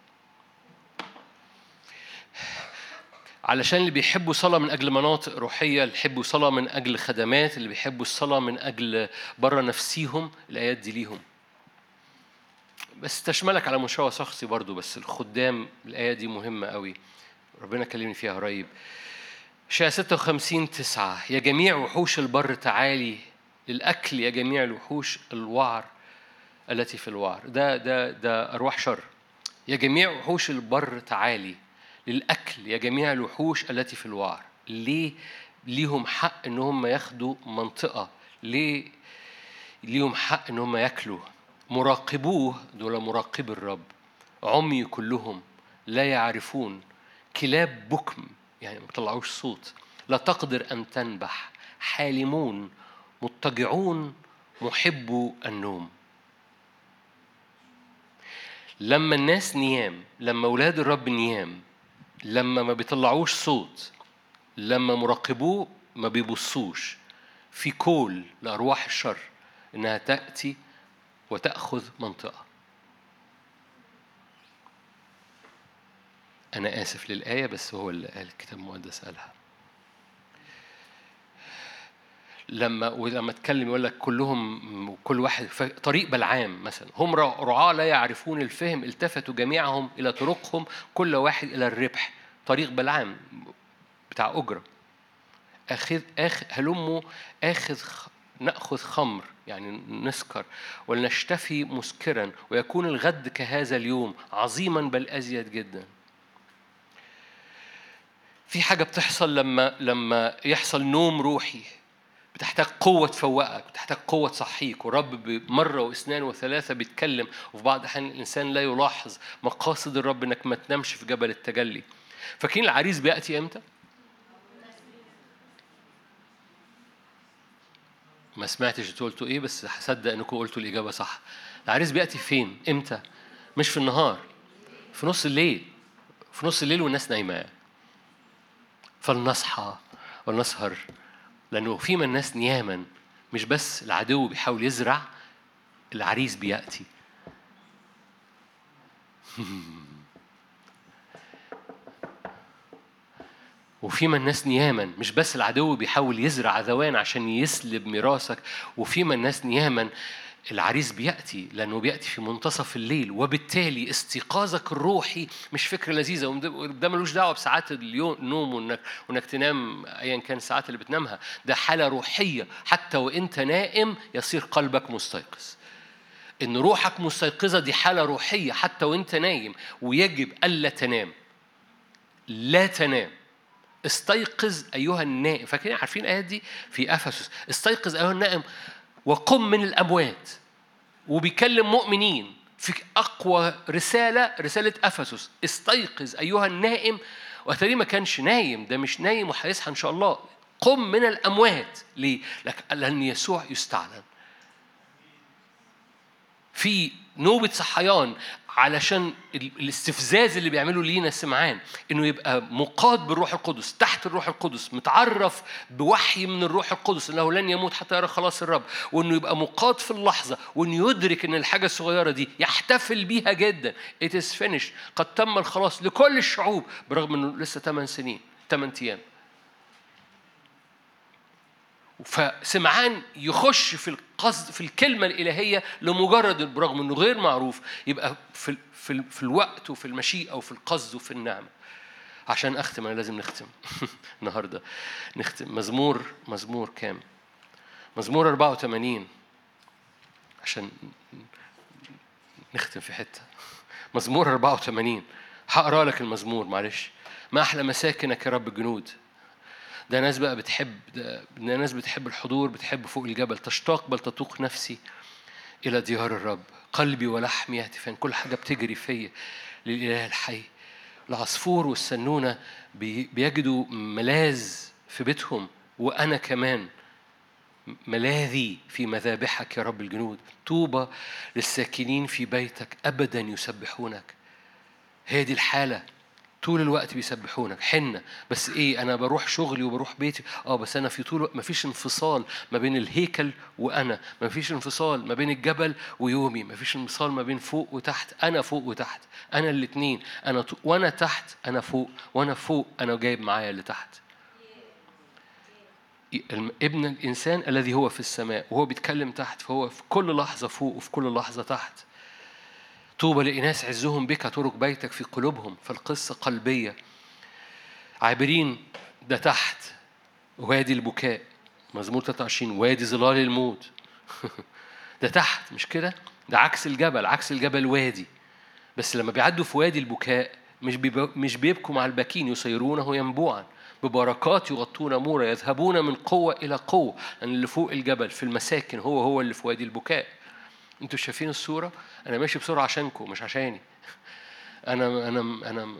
Speaker 1: علشان اللي بيحبوا صلاة من أجل مناطق روحية اللي بيحبوا صلاة من أجل خدمات اللي بيحبوا الصلاة من أجل بره نفسيهم الآيات دي ليهم. بس تشملك على مستوى شخصي برضو بس الخدام الآية دي مهمة قوي. ربنا كلمني فيها قريب. شاء 56 تسعة يا جميع وحوش البر تعالي. للأكل يا جميع الوحوش الوعر التي في الوعر. ده ده ده أرواح شر. يا جميع وحوش البر تعالي. للأكل يا جميع الوحوش التي في الوعر ليه؟ ليهم حق إن هم ياخدوا منطقة. ليه؟ ليهم حق إن هم ياكلوا. مراقبوه دول مراقب الرب. عمي كلهم لا يعرفون. كلاب بكم يعني ما طلعوش صوت. لا تقدر أن تنبح. حالمون مضطجعون محبو النوم. لما الناس نيام لما أولاد الرب نيام لما ما بيطلعوش صوت لما مراقبوه ما بيبصوش. في كول لأرواح الشر إنها تأتي وتأخذ منطقة. أنا آسف للآية بس هو اللي قال الكتاب المقدس قالها. لما ولما اتكلم يقول لك كلهم كل واحد طريق بلعام مثلا. هم رعاة لا يعرفون الفهم التفتوا جميعهم إلى طرقهم كل واحد إلى الربح. طريق بلعام بتاع أجرة. أخذ أخ هلموا آخذ نأخذ خمر يعني نسكر. ولنشتفي مسكرا ويكون الغد كهذا اليوم عظيما بل أزيد جدا. في حاجة بتحصل لما لما يحصل نوم روحي. بتحتاج قوة تفوقك بتحتاج قوة تصحيك. ورب مرة واثنين وثلاثة بيتكلم وفي بعض الأحيان الإنسان لا يلاحظ مقاصد الرب إنك ما تنامش في جبل التجلي. فاكرين العريس بيأتي إمتى؟ ما سمعتش أنتوا قلتوا إيه بس هصدق إنكم قلتوا الإجابة صح. العريس بيأتي فين؟ إمتى؟ مش في النهار في نص الليل في نص الليل والناس نايمة. فلنصحى ولنسهر. لأنه في من الناس نياما مش بس العدو بيحاول يزرع العريس بيأتي. وفيما الناس نياما مش بس العدو بيحاول يزرع ذوان عشان يسلب ميراثك وفيما الناس نياما العريس بيأتي لأنه بيأتي في منتصف الليل وبالتالي استيقاظك الروحي مش فكرة لذيذة وده ملوش دعوة بساعات النوم وإنك, وإنك تنام أيا كان الساعات اللي بتنامها. ده حالة روحية حتى وإنت نائم يصير قلبك مستيقظ. إن روحك مستيقظة دي حالة روحية حتى وإنت نايم ويجب ألا تنام. لا تنام. استيقظ أيها النائم. فاكرين عارفين الآيات دي؟ في أفسس. استيقظ أيها النائم. وقم من الأموات. وبيكلم مؤمنين في أقوى رسالة رسالة أفسس. استيقظ أيها النائم. وأتاريه ما كانش نايم ده مش نايم وهيصحى إن شاء الله. قم من الأموات. ليه؟ لأن يسوع يستعلن. في نوبة صحيان علشان الاستفزاز اللي بيعمله لينا سمعان إنه يبقى مقاد بالروح القدس تحت الروح القدس متعرف بوحي من الروح القدس إنه لن يموت حتى يرى خلاص الرب وإنه يبقى مقاد في اللحظة وإنه يدرك إن الحاجة الصغيرة دي يحتفل بيها جدا. It is finished. قد تم الخلاص لكل الشعوب برغم إنه لسه 8 سنين 8 أيام. فسمعان يخش في القصد في الكلمة الإلهية لمجرد برغم إنه غير معروف يبقى في في في الوقت وفي المشيئة وفي القصد وفي النعمة. عشان أختم أنا لازم نختم النهاردة. نختم. مزمور مزمور كام؟ مزمور 84 عشان نختم في حتة. مزمور 84 هقرأ لك المزمور معلش. ما أحلى مساكنك يا رب الجنود ده ناس بقى بتحب ده ناس بتحب الحضور بتحب فوق الجبل تشتاق بل تتوق نفسي إلى ديار الرب. قلبي ولحمي يهتفان كل حاجة بتجري فيا للإله الحي. العصفور والسنونة بيجدوا ملاذ في بيتهم وأنا كمان ملاذي في مذابحك يا رب الجنود. طوبى للساكنين في بيتك أبدا يسبحونك. هي دي الحالة طول الوقت بيسبحونك. حنة. بس إيه أنا بروح شغلي وبروح بيتي. آه بس أنا في طول ما فيش انفصال ما بين الهيكل وأنا. ما فيش انفصال ما بين الجبل ويومي. ما فيش انفصال ما بين فوق وتحت. أنا فوق وتحت. أنا الاثنين أنا ط... وأنا تحت أنا فوق. وأنا فوق أنا جايب معايا اللي تحت. ابن الإنسان الذي هو في السماء وهو بيتكلم تحت فهو في كل لحظة فوق وفي كل لحظة تحت. طوبى لإناس عزهم بك ترك بيتك في قلوبهم فالقصة قلبية. عابرين ده تحت. وادي البكاء. مزمور 23 وادي ظلال الموت. ده تحت مش كده؟ ده عكس الجبل عكس الجبل وادي. بس لما بيعدوا في وادي البكاء مش مش بيبكوا مع الباكين يصيرونه ينبوعا. ببركات يغطون مورا يذهبون من قوة إلى قوة. لأن اللي فوق الجبل في المساكن هو هو اللي في وادي البكاء. أنتوا شايفين الصورة؟ أنا ماشي بسرعة عشانكم مش عشاني. أنا أنا أنا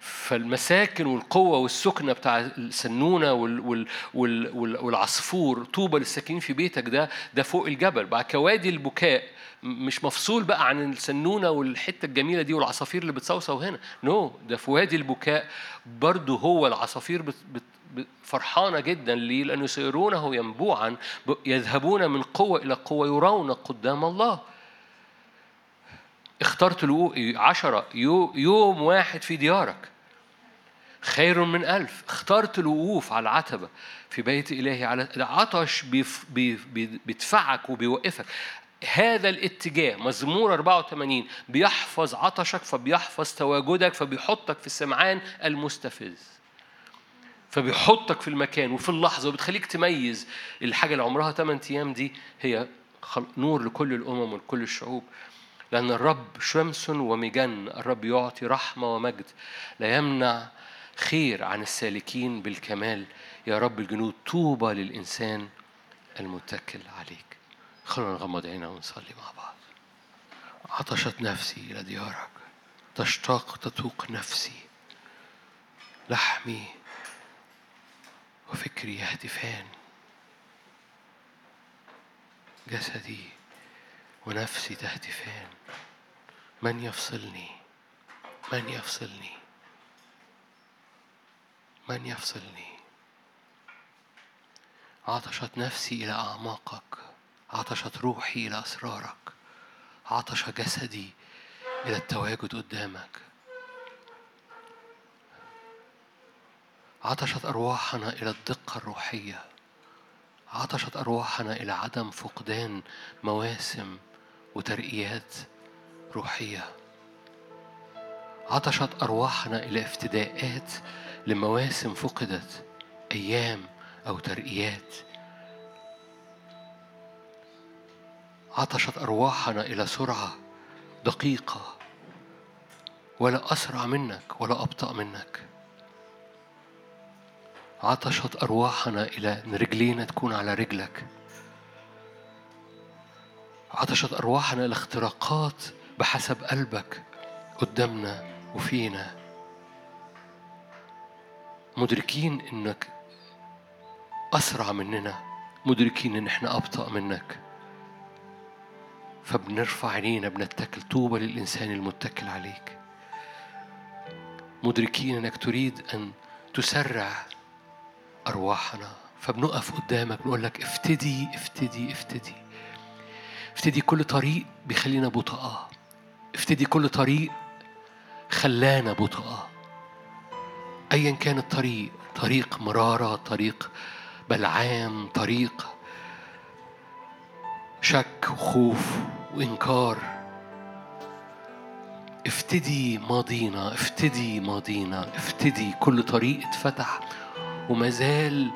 Speaker 1: فالمساكن والقوة والسكنة بتاع السنونة وال وال وال والعصفور طوبى للساكنين في بيتك ده ده فوق الجبل بعد كوادي البكاء مش مفصول بقى عن السنونة والحتة الجميلة دي والعصافير اللي بتصوصو هنا نو no, ده في وادي البكاء برضه هو العصافير بت فرحانة جدا ليه؟ لأن يسيرونه ينبوعا يذهبون من قوة إلى قوة يرون قدام الله. اخترت عشرة يوم واحد في ديارك. خير من ألف. اخترت الوقوف على العتبة. في بيت إلهي على عطش بيدفعك وبيوقفك. هذا الاتجاه مزمور 84 بيحفظ عطشك فبيحفظ تواجدك فبيحطك في السمعان المستفز. فبيحطك في المكان وفي اللحظة وبتخليك تميز. الحاجة اللي عمرها 8 أيام دي هي نور لكل الأمم ولكل الشعوب. لأن الرب شمس ومجن الرب يعطي رحمة ومجد. لا يمنع خير عن السالكين بالكمال. يا رب الجنود طوبى للإنسان المتكل عليك. خلونا نغمض عينا ونصلي مع بعض. عطشت نفسي إلى ديارك. تشتاق تتوق نفسي. لحمي وفكري يهتفان جسدي ونفسي تهتفان. من يفصلني؟ من يفصلني؟ من يفصلني؟ عطشت نفسي إلى أعماقك. عطشت روحي إلى أسرارك. عطش جسدي إلى التواجد قدامك. عطشت أرواحنا إلى الدقة الروحية. عطشت أرواحنا إلى عدم فقدان مواسم وترقيات روحية. عطشت أرواحنا إلى افتداءات لمواسم فقدت أيام أو ترقيات. عطشت أرواحنا إلى سرعة دقيقة. ولا أسرع منك ولا أبطأ منك. عطشت أرواحنا إلى أن رجلينا تكون على رجلك. عطشت أرواحنا إلى اختراقات بحسب قلبك قدامنا وفينا. مدركين إنك أسرع مننا مدركين إن إحنا أبطأ منك. فبنرفع عينينا بنتكل طوبى للإنسان المتكل عليك. مدركين إنك تريد أن تسرع أرواحنا. فبنقف قدامك نقول لك افتدي افتدي افتدي. افتدي كل طريق بيخلينا بطئاء افتدي كل طريق خلانا بطئاء ايا كان الطريق طريق مرارة طريق بلعام طريق شك وخوف وإنكار. افتدي ماضينا افتدي ماضينا افتدي كل طريق اتفتح. وما زال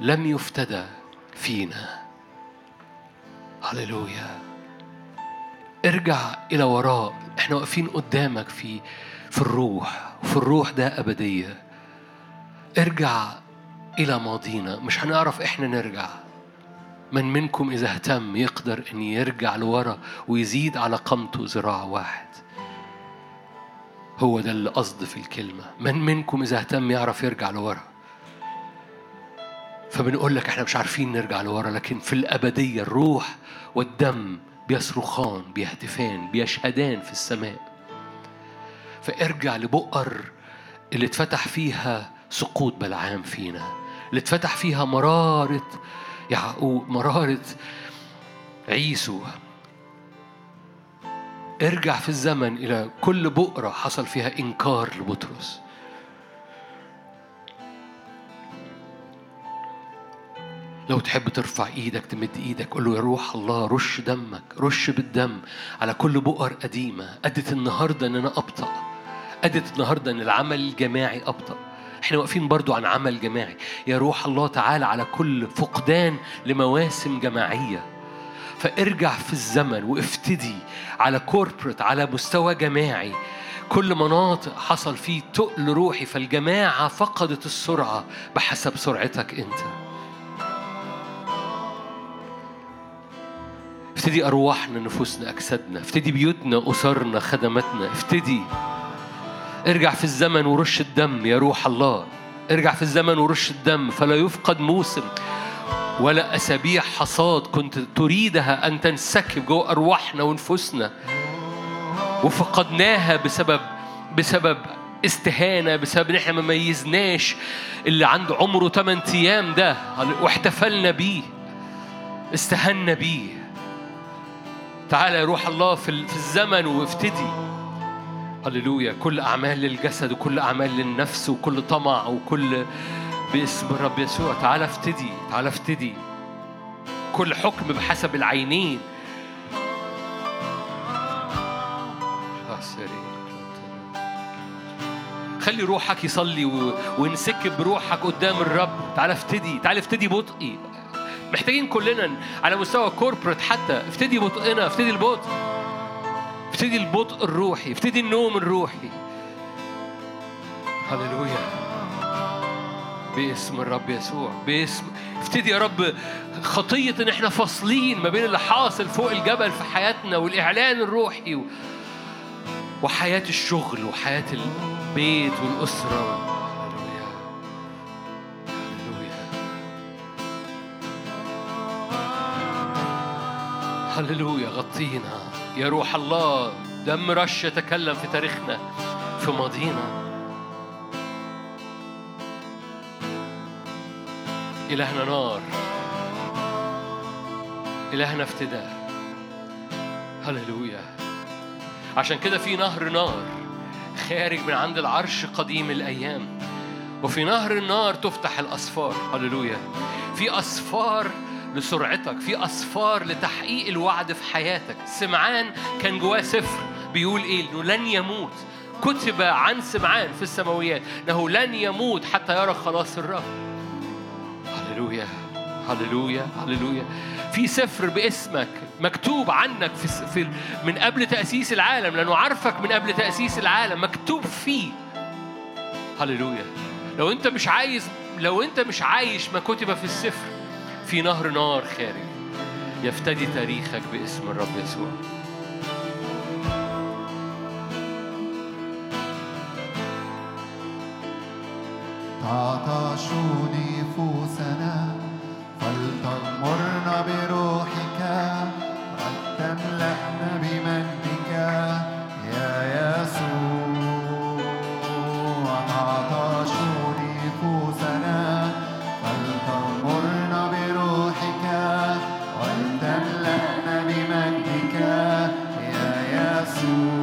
Speaker 1: لم يفتدى فينا. هللويا. ارجع إلى وراء. إحنا واقفين قدامك في في الروح. وفي الروح ده أبدية. ارجع إلى ماضينا. مش هنعرف إحنا نرجع. من منكم إذا اهتم يقدر إن يرجع لورا ويزيد على قامته ذراع واحد. هو ده اللي قصد في الكلمة. من منكم إذا اهتم يعرف يرجع لورا. فبنقول لك إحنا مش عارفين نرجع لورا لكن في الأبدية الروح والدم بيصرخان بيهتفان بيشهدان في السماء. فارجع لبؤر اللي اتفتح فيها سقوط بلعام فينا اللي اتفتح فيها مرارة يعقوب مرارة عيسو. ارجع في الزمن إلى كل بؤرة حصل فيها إنكار لبطرس. لو تحب ترفع إيدك تمد إيدك قول له يا روح الله رش دمك رش بالدم على كل بؤر قديمة. أدت النهارده إن أنا أبطأ. أدت النهارده إن العمل الجماعي أبطأ. إحنا واقفين برضو عن عمل جماعي. يا روح الله تعالى على كل فقدان لمواسم جماعية. فارجع في الزمن وافتدي على كوربريت على مستوى جماعي. كل مناطق حصل فيه تقل روحي فالجماعة فقدت السرعة بحسب سرعتك أنت. افتدي أرواحنا نفوسنا أجسادنا افتدي بيوتنا أسرنا خدماتنا افتدي. ارجع في الزمن ورش الدم يا روح الله. ارجع في الزمن ورش الدم فلا يفقد موسم ولا أسابيع حصاد كنت تريدها أن تنسكب جوه أرواحنا ونفوسنا. وفقدناها بسبب بسبب استهانة بسبب إن إحنا ما ميزناش اللي عنده عمره 8 أيام ده. واحتفلنا بيه استهنا بيه. تعالى يا روح الله في الزمن وافتدي. هللويا. كل أعمال للجسد وكل أعمال للنفس وكل طمع وكل باسم الرب يسوع. تعالى افتدي تعالى افتدي. كل حكم بحسب العينين. خلي روحك يصلي وانسكب بروحك قدام الرب. تعالى افتدي تعالى افتدي بطئي. محتاجين كلنا على مستوى كوربريت حتى. افتدي بطئنا افتدي البطء. افتدي البطء الروحي. افتدي النوم الروحي. هللويا. باسم الرب يسوع. باسم افتدي يا رب خطية إن إحنا فاصلين ما بين اللي حاصل فوق الجبل في حياتنا والإعلان الروحي وحياة الشغل وحياة البيت والأسرة هللويا غطينا. يا روح الله دم رش يتكلم في تاريخنا في ماضينا. إلهنا نار. إلهنا افتداء. هللويا. عشان كده في نهر نار خارج من عند العرش قديم الأيام. وفي نهر النار تفتح الأسفار. هللويا. في أسفار لسرعتك في أسفار لتحقيق الوعد في حياتك. سمعان كان جواه سفر بيقول إيه؟ إنه لن يموت. كتب عن سمعان في السماويات إنه لن يموت حتى يرى خلاص الرب. هللويا هللويا هللويا. في سفر باسمك مكتوب عنك في, في من قبل تأسيس العالم لأنه عارفك من قبل تأسيس العالم مكتوب فيه. هللويا. لو أنت مش عايز لو أنت مش عايش ما كتب في السفر في نهر نار خارج. يفتدي تاريخك باسم الرب يسوع.
Speaker 2: عطش نفوسنا فلتغمرنا بروحك ولتملأنا بمجدك يا يسوع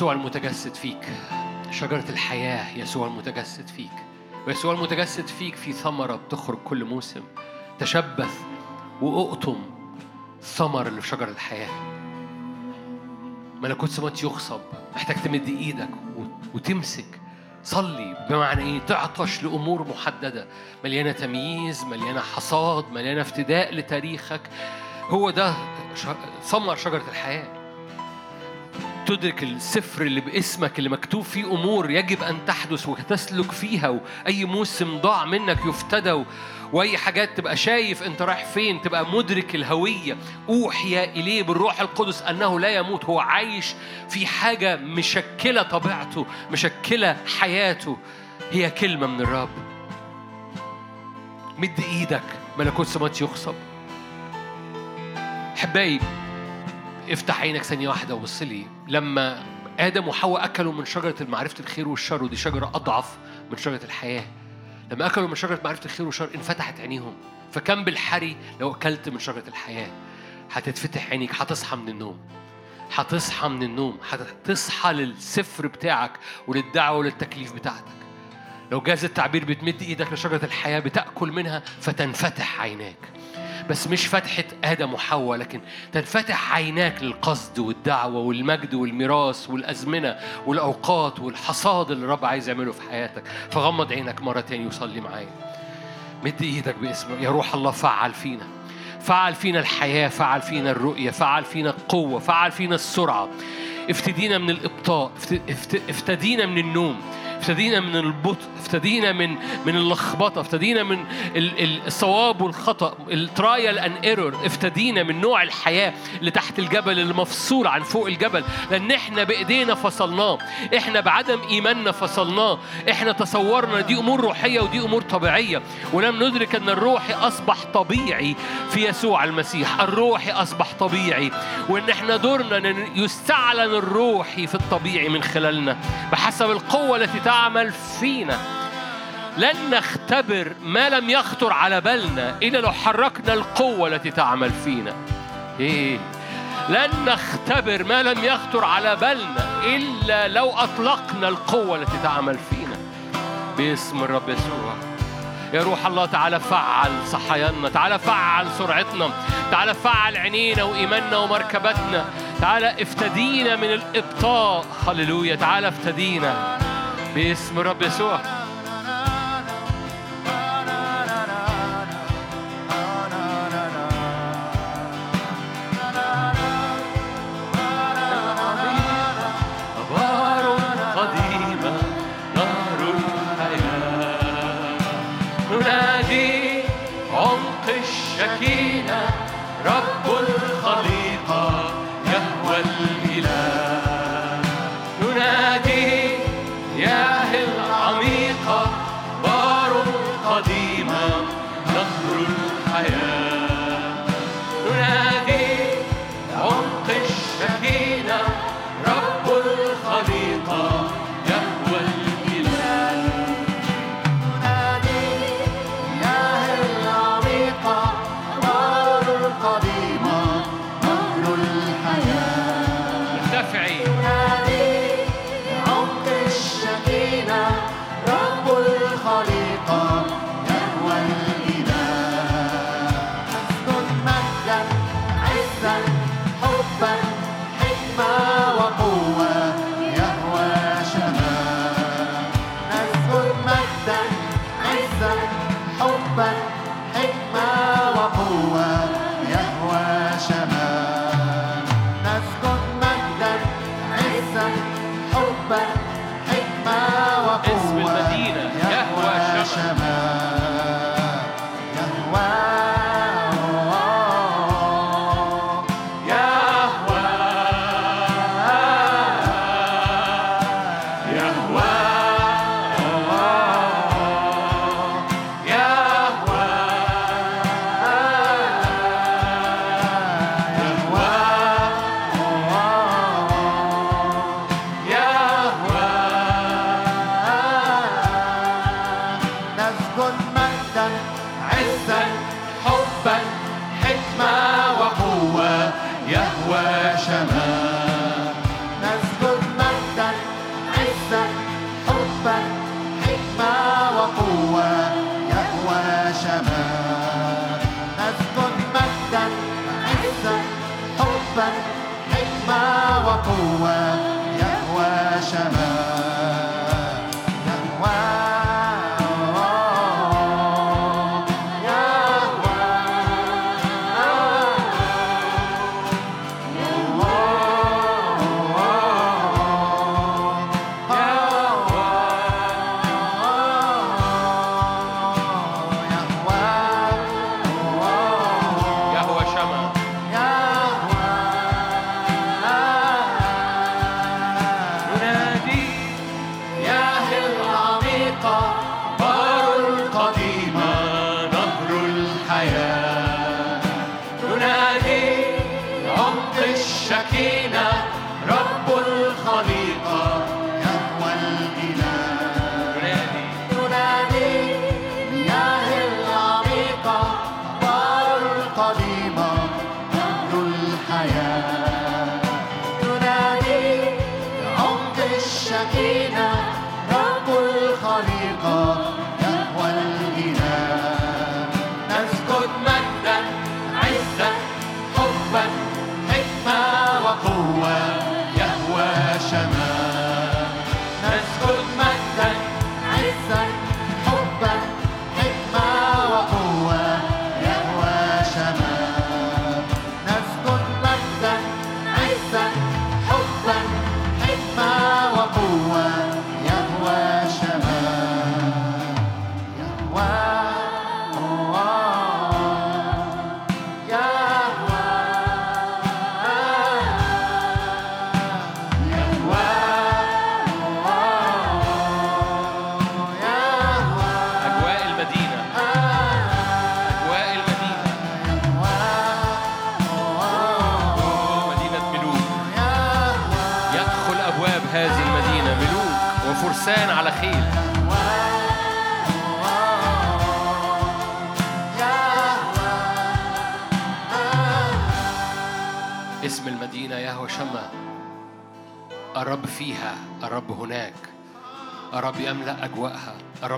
Speaker 2: يسوع
Speaker 1: المتجسد فيك. شجرة الحياة يسوع المتجسد فيك. ويسوع المتجسد فيك في ثمرة بتخرج كل موسم. تشبث وأقطم الثمر اللي في شجرة الحياة. ملكوت سماوات يغصب محتاج تمد إيدك وتمسك. صلي. بمعنى إيه؟ تعطش لأمور محددة. مليانة تمييز مليانة حصاد مليانة افتداء لتاريخك. هو ده ثمر شجرة الحياة. تدرك السفر اللي باسمك اللي مكتوب فيه أمور يجب أن تحدث وتسلك فيها وأي موسم ضاع منك يفتدى وأي حاجات تبقى شايف أنت رايح فين تبقى مدرك الهوية. أوحي إليه بالروح القدس أنه لا يموت هو عايش في حاجة مشكلة طبيعته مشكلة حياته. هي كلمة من الرب. مد إيدك ملكوت سماوات يخصب. احبائي افتح عينك ثانية واحدة وبص لي. لما آدم وحواء أكلوا من شجرة معرفة الخير والشر ودي شجرة أضعف من شجرة الحياة. لما أكلوا من شجرة معرفة الخير والشر انفتحت عينيهم. فكم بالحري لو أكلت من شجرة الحياة. هتتفتح عينيك هتصحى من النوم. هتصحى من النوم. هتصحى للسفر بتاعك وللدعوة وللتكليف بتاعتك. لو جاز التعبير بتمد إيدك لشجرة الحياة بتأكل منها فتنفتح عيناك. بس مش فتحة آدم وحواء لكن تنفتح عيناك للقصد والدعوة والمجد والميراث والأزمنة والأوقات والحصاد اللي الرب عايز يعمله في حياتك. فغمض عينك مرة تاني وصلي معايا. مد إيدك باسمه. يا روح الله فعل فينا. فعل فينا الحياة فعل فينا الرؤية فعل فينا القوة فعل فينا السرعة. افتدينا من الإبطاء افت- افت- افتدينا من النوم. افتدينا من البطء افتدينا من من اللخبطة افتدينا من ال- ال- الصواب والخطأ ال trial and error افتدينا من نوع الحياة اللي تحت الجبل اللي مفصول عن فوق الجبل. لأن إحنا بإيدينا فصلناه إحنا بعدم إيماننا فصلناه إحنا تصورنا دي أمور روحية ودي أمور طبيعية. ولم ندرك أن الروحي أصبح طبيعي في يسوع المسيح الروحي أصبح طبيعي. وأن إحنا دورنا أن يستعلن الروحي في الطبيعي من خلالنا. بحسب القوة التي تعمل فينا. لن نختبر ما لم يخطر على بالنا إلا لو حركنا القوة التي تعمل فينا. إيه. لن نختبر ما لم يخطر على بالنا إلا لو أطلقنا القوة التي تعمل فينا. باسم الرب يسوع.
Speaker 2: يا روح الله تعالى فعل صحياننا تعالى فعل سرعتنا تعالى فعل عينينا وإيماننا ومركبتنا. تعالى افتدينا من الإبطاء. هللويا. تعالى افتدينا. باسم رب يسوع.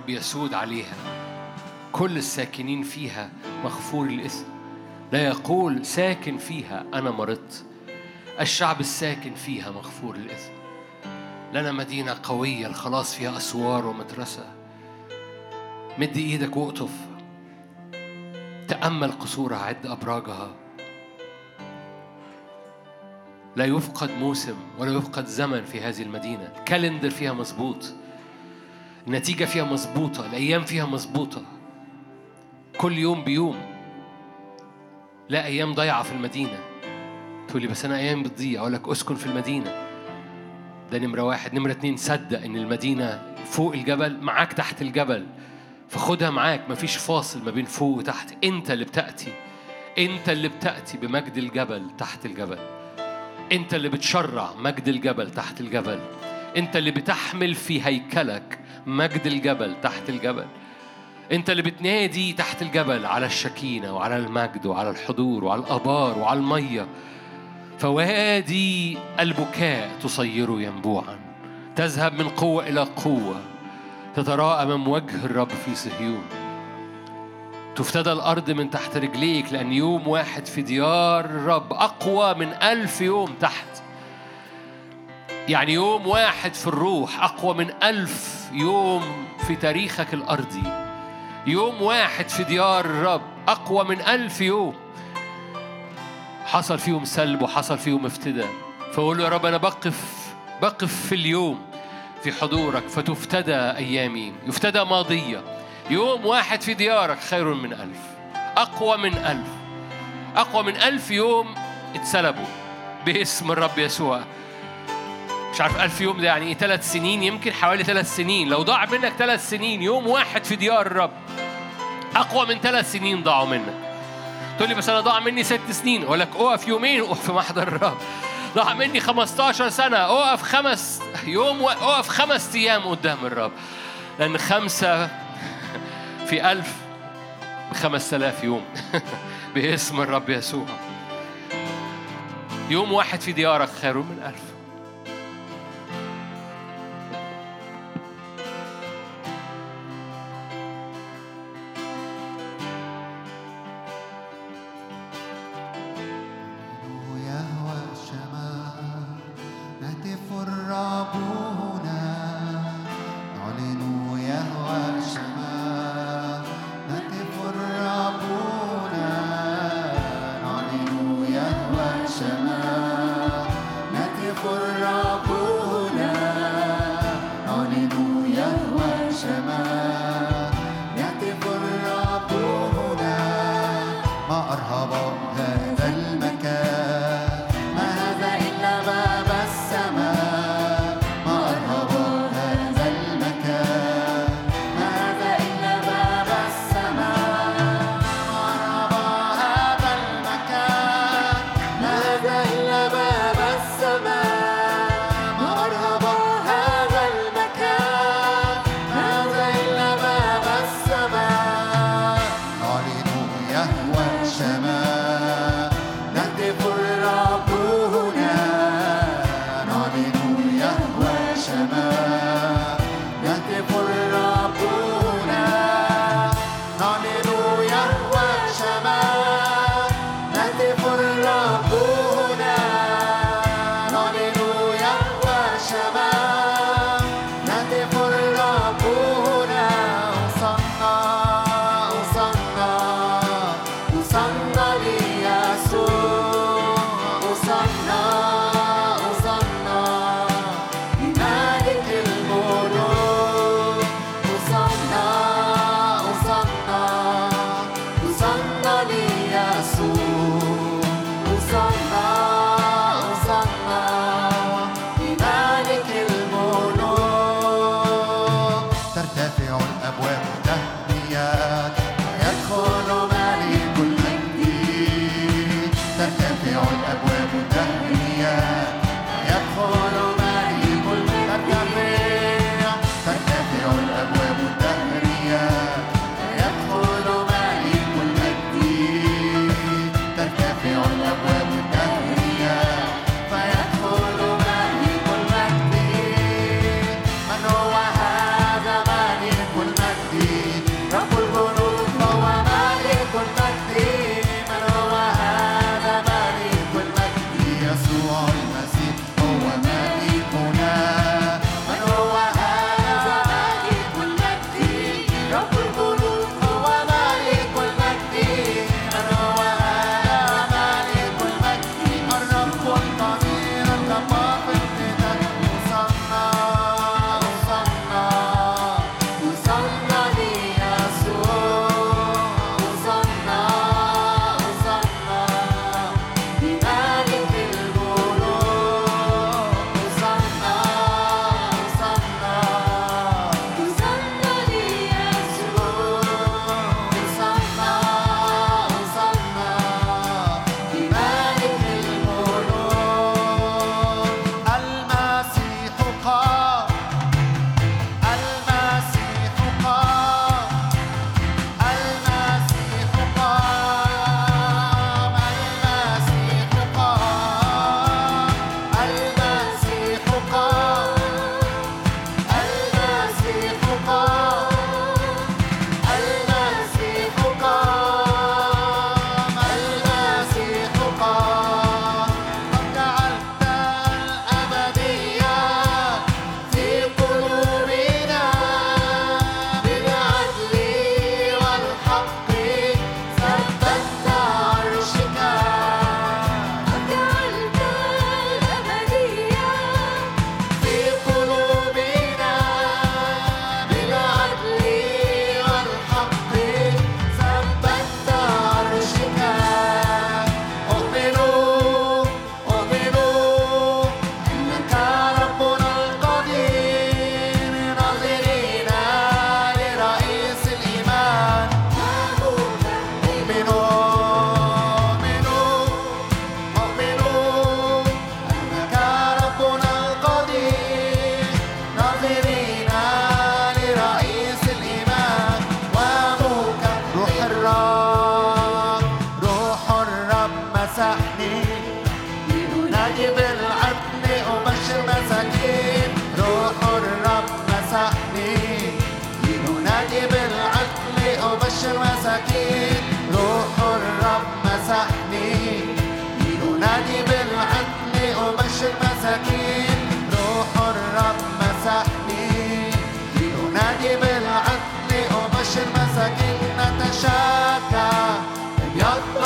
Speaker 2: الرب يسود عليها. كل الساكنين فيها مغفور الإثم لا يقول ساكن فيها أنا مرضت. الشعب الساكن فيها مغفور الإثم لنا مدينة قوية الخلاص فيها أسوار ومدرسة. مد إيدك واقطف تأمل قصورها عد أبراجها. لا يفقد موسم ولا يفقد زمن في هذه المدينة. الكالندر فيها مظبوط. النتيجة فيها مظبوطة الأيام فيها مظبوطة. كل يوم بيوم. لا أيام ضايعة في المدينة. تقول لي بس أنا أيام بتضيع. أقول لك أسكن في المدينة. ده نمرة واحد. نمرة اتنين صدق إن المدينة فوق الجبل معاك تحت الجبل. فخدها معاك. مفيش فاصل ما بين فوق وتحت. أنت اللي بتأتي. أنت اللي بتأتي بمجد الجبل تحت الجبل. أنت اللي بتشرع مجد الجبل تحت الجبل. أنت اللي بتحمل في هيكلك مجد الجبل تحت الجبل. أنت اللي بتنادي تحت الجبل على الشكينة وعلى المجد وعلى الحضور وعلى الآبار وعلى المية. فوادي البكاء تصيره ينبوعا. تذهب من قوة إلى قوة. تتراءى أمام وجه الرب في صهيون. تفتدى الأرض من تحت رجليك لأن يوم واحد في ديار الرب أقوى من ألف يوم تحت. يعني يوم واحد في الروح أقوى من ألف يوم في تاريخك الأرضي. يوم واحد في ديار الرب أقوى من ألف يوم. حصل فيهم سلب وحصل فيهم افتداء. فقول له يا رب أنا بقف بقف في اليوم في حضورك فتفتدى أيامي. يفتدى ماضية. يوم واحد في ديارك خير من ألف. أقوى من ألف. أقوى من ألف يوم اتسلبوا. باسم الرب يسوع. مش عارف ألف يوم ده يعني إيه ثلاث سنين؟ يمكن حوالي ثلاث سنين. لو ضاع منك ثلاث سنين يوم واحد في ديار الرب أقوى من ثلاث سنين ضاعوا منك. تقول لي بس أنا ضاع مني ست سنين. أقول لك أقف يومين أقف في محضر الرب. ضاع مني 15 سنة أقف خمس يوم أقف خمس أيام قدام الرب. لأن خمسة في ألف بخمس آلاف يوم. باسم الرب يسوع. يوم واحد في ديارك خير من ألف.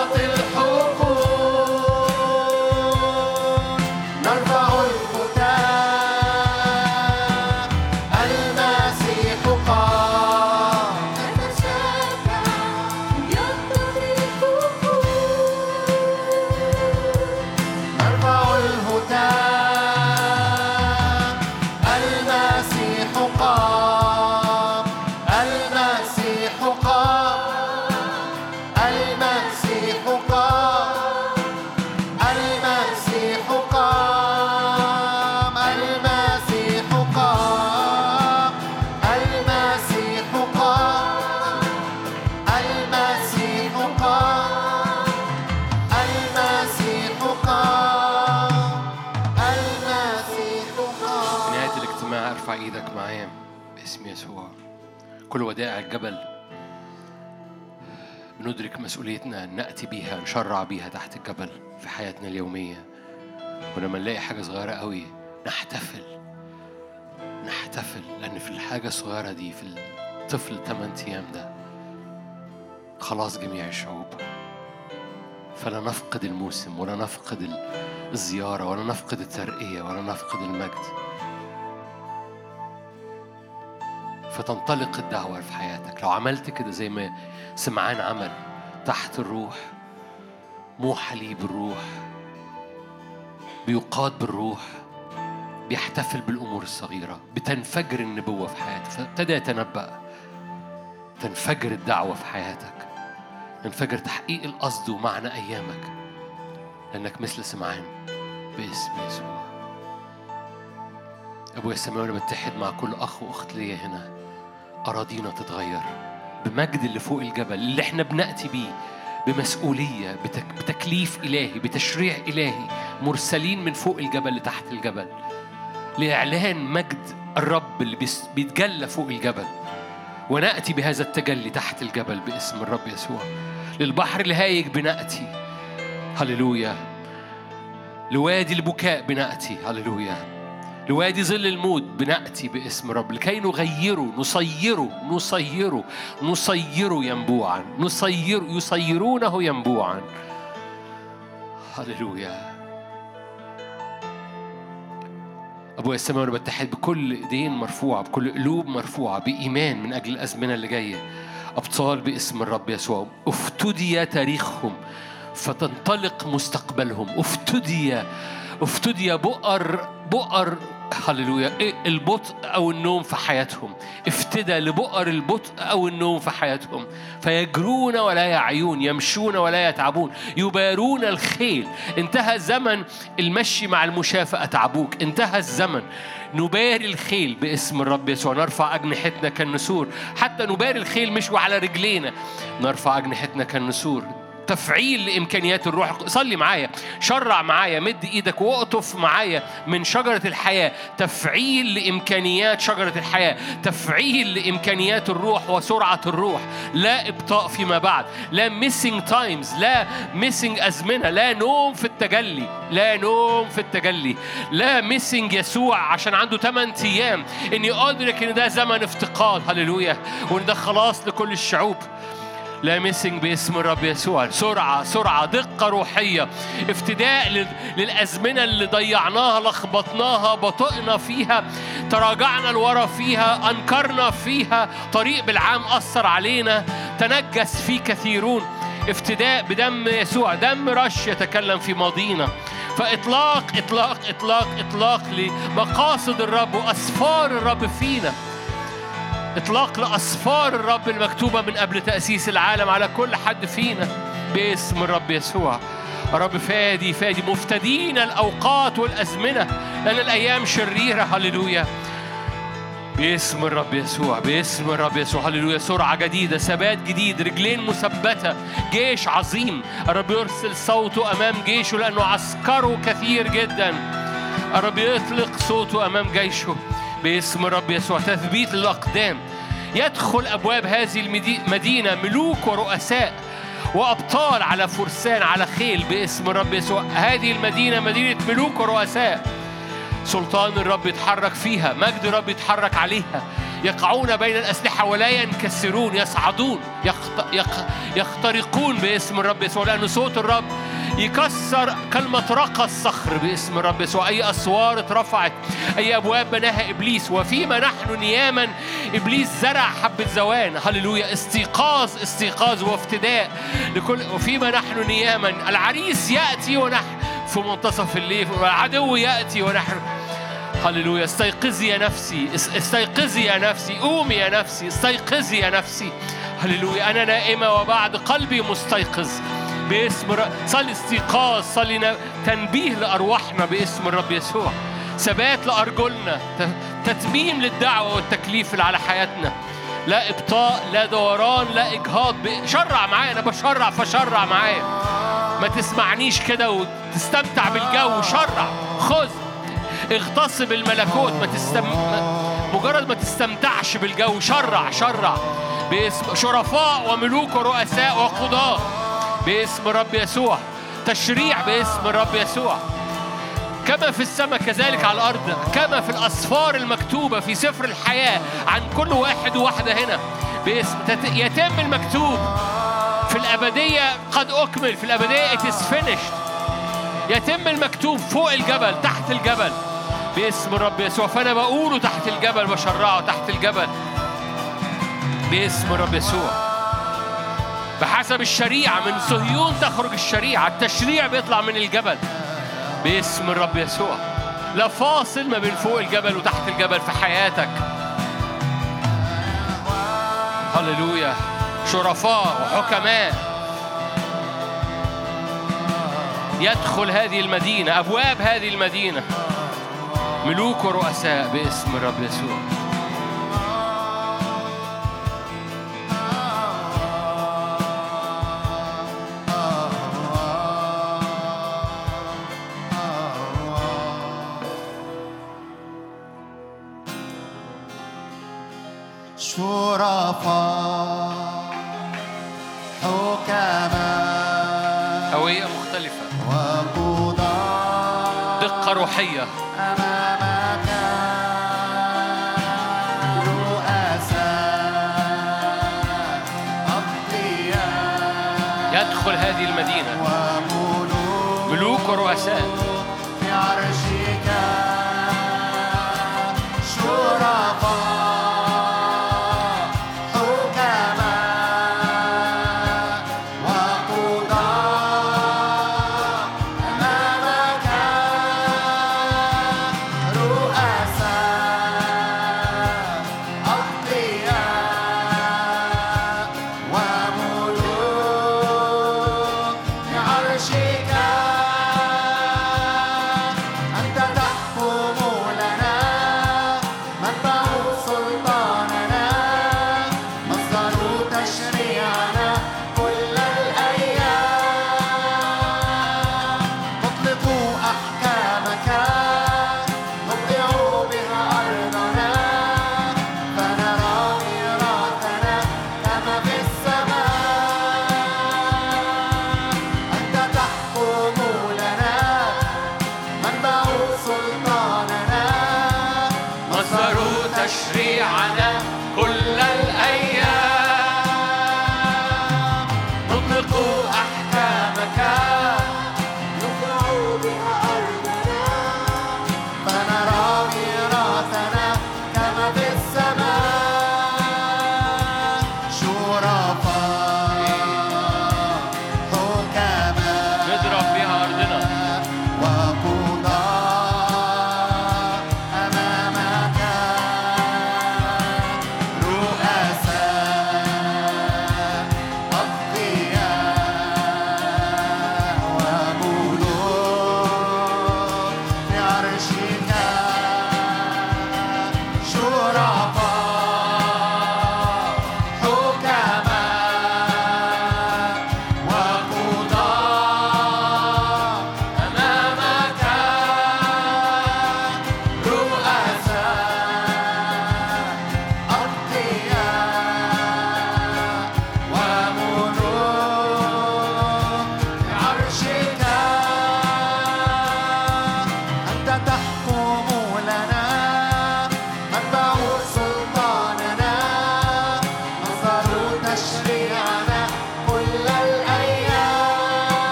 Speaker 1: out مسؤوليتنا أن نأتي بيها نشرع بيها تحت الجبل في حياتنا اليومية. ولما نلاقي حاجة صغيرة قوي نحتفل. نحتفل لأن في الحاجة الصغيرة دي في الطفل 8 أيام ده خلاص جميع الشعوب. فلا نفقد الموسم ولا نفقد ال- الزيارة ولا نفقد الترقية ولا نفقد المجد. فتنطلق الدعوة في حياتك. لو عملت كده زي ما سمعان عمل تحت الروح موحى ليه بالروح بيقاد بالروح بيحتفل بالأمور الصغيرة بتنفجر النبوة في حياته فابتدى يتنبأ تنفجر الدعوة في حياتك ينفجر تحقيق القصد ومعنى أيامك لأنك مثل سمعان باسم يسوع. أبويا السماوي أنا بتحد مع كل أخ وأخت ليا هنا. أراضينا تتغير. بمجد اللي فوق الجبل اللي إحنا بنأتي بيه بمسؤولية بتك بتكليف إلهي بتشريع إلهي مرسلين من فوق الجبل لتحت الجبل. لإعلان مجد الرب اللي بيتجلى فوق الجبل. ونأتي بهذا التجلي تحت الجبل باسم الرب يسوع. للبحر الهايج بنأتي. هللويا. لوادي البكاء بنأتي. هللويا. لوادي ظل الموت بنأتي باسم رب. لكي نغيره نصيره نصيره نصيره ينبوعا. نصير يصيرونه ينبوعا. هللويا. أبويا السماء وأنا بتحد بكل إيدين مرفوعة بكل قلوب مرفوعة بإيمان من أجل الأزمنة اللي جاية. أبطال باسم الرب يسوع. افتدي تاريخهم فتنطلق مستقبلهم. افتدي افتدي بؤر بؤر هللويا. إيه البطء أو النوم في حياتهم؟ افتدى لبؤر البطء أو النوم في حياتهم. فيجرون ولا يعيون يمشون ولا يتعبون يبارون الخيل. انتهى زمن المشي مع المشاة فأتعبوك انتهى الزمن. نباري الخيل باسم الرب يسوع. نرفع أجنحتنا كالنسور. حتى نباري الخيل مش وعلى رجلينا. نرفع أجنحتنا كالنسور. تفعيل لإمكانيات الروح. صلي معايا. شرع معايا. مد إيدك واقطف معايا من شجرة الحياة. تفعيل لإمكانيات شجرة الحياة. تفعيل لإمكانيات الروح وسرعة الروح. لا إبطاء فيما بعد. لا missing times لا missing أزمنة لا نوم في التجلي. لا نوم في التجلي. لا missing يسوع عشان عنده 8 أيام. إني أدرك إن ده زمن افتقاد. هللويا. وإن ده خلاص لكل الشعوب. لا ميسنج باسم الرب يسوع. سرعة سرعة دقة روحية. افتداء لل- للأزمنة اللي ضيعناها لخبطناها بطئنا فيها تراجعنا لورا فيها أنكرنا فيها. طريق بالعام أثر علينا. تنجس فيه كثيرون. افتداء بدم يسوع. دم رش يتكلم في ماضينا. فإطلاق إطلاق إطلاق إطلاق لمقاصد الرب وأسفار الرب فينا. اطلاق لاسفار الرب المكتوبة من قبل تأسيس العالم على كل حد فينا باسم الرب يسوع. رب فادي فادي مفتدين الأوقات والأزمنة لأن الأيام شريرة. هللويا. باسم الرب يسوع باسم الرب يسوع. هللويا. سرعة جديدة ثبات جديد رجلين مثبتة جيش عظيم. الرب يرسل صوته أمام جيشه لأنه عسكره كثير جدا. الرب يطلق صوته أمام جيشه. باسم الرب يسوع. تثبيت للأقدام يدخل أبواب هذه المدي- المدينة ملوك ورؤساء وأبطال على فرسان على خيل باسم الرب يسوع. هذه المدينة مدينة ملوك ورؤساء. سلطان الرب يتحرك فيها مجد الرب يتحرك عليها. يقعون بين الأسلحة ولا ينكسرون يصعدون يخت... يخ... يخترقون باسم الرب يسوع. لأن صوت الرب يكسر كلمة رقى الصخر باسم الرب يسوع. أي أسوار اترفعت أي أبواب بناها إبليس. وفيما نحن نياما إبليس زرع حبة زوان. هللويا. استيقاظ استيقاظ وافتداء لكل وفيما نحن نياما العريس يأتي ونحن في منتصف الليل والعدو يأتي ونحن. هللويا. استيقظي يا نفسي. اس- استيقظي يا نفسي. قومي يا نفسي. استيقظي يا نفسي. هللويا. أنا نائمة وبعد قلبي مستيقظ. باسم الرب صلي استيقاظ صلي تنبيه لأرواحنا باسم الرب يسوع. ثبات لأرجلنا تتميم للدعوة والتكليف اللي على حياتنا. لا إبطاء لا دوران لا إجهاض شرع معايا أنا بشرع فشرع معايا. ما تسمعنيش كده وتستمتع بالجو شرع خذ. اغتصب الملكوت ما تستم... مجرد ما تستمتعش بالجو شرع شرع. باسم شرفاء وملوك ورؤساء وقضاة باسم رب يسوع. تشريع باسم رب يسوع. كما في السماء كذلك على الأرض كما في الأسفار المكتوبة في سفر الحياة عن كل واحد وواحدة هنا. باسم يتم المكتوب في الأبدية قد أكمل في الأبدية it is finished. يتم المكتوب فوق الجبل تحت الجبل. باسم الرب يسوع. فأنا بقوله تحت الجبل بشرعه تحت الجبل. باسم الرب يسوع. بحسب الشريعة من صهيون تخرج الشريعة التشريع بيطلع من الجبل. باسم الرب يسوع. لا فاصل ما بين فوق الجبل وتحت الجبل في حياتك. هللويا. شرفاء وحكماء. يدخل هذه المدينة أبواب هذه المدينة. ملوك ورؤساء باسم الرب يسوع.
Speaker 2: شرفاء حكماء.
Speaker 1: هوية مختلفة.
Speaker 2: وقضاء.
Speaker 1: دقة روحية.
Speaker 2: أمامك. رؤساء. أقوياء
Speaker 1: يدخل هذه المدينة.
Speaker 2: وملوك.
Speaker 1: ملوك ورؤساء.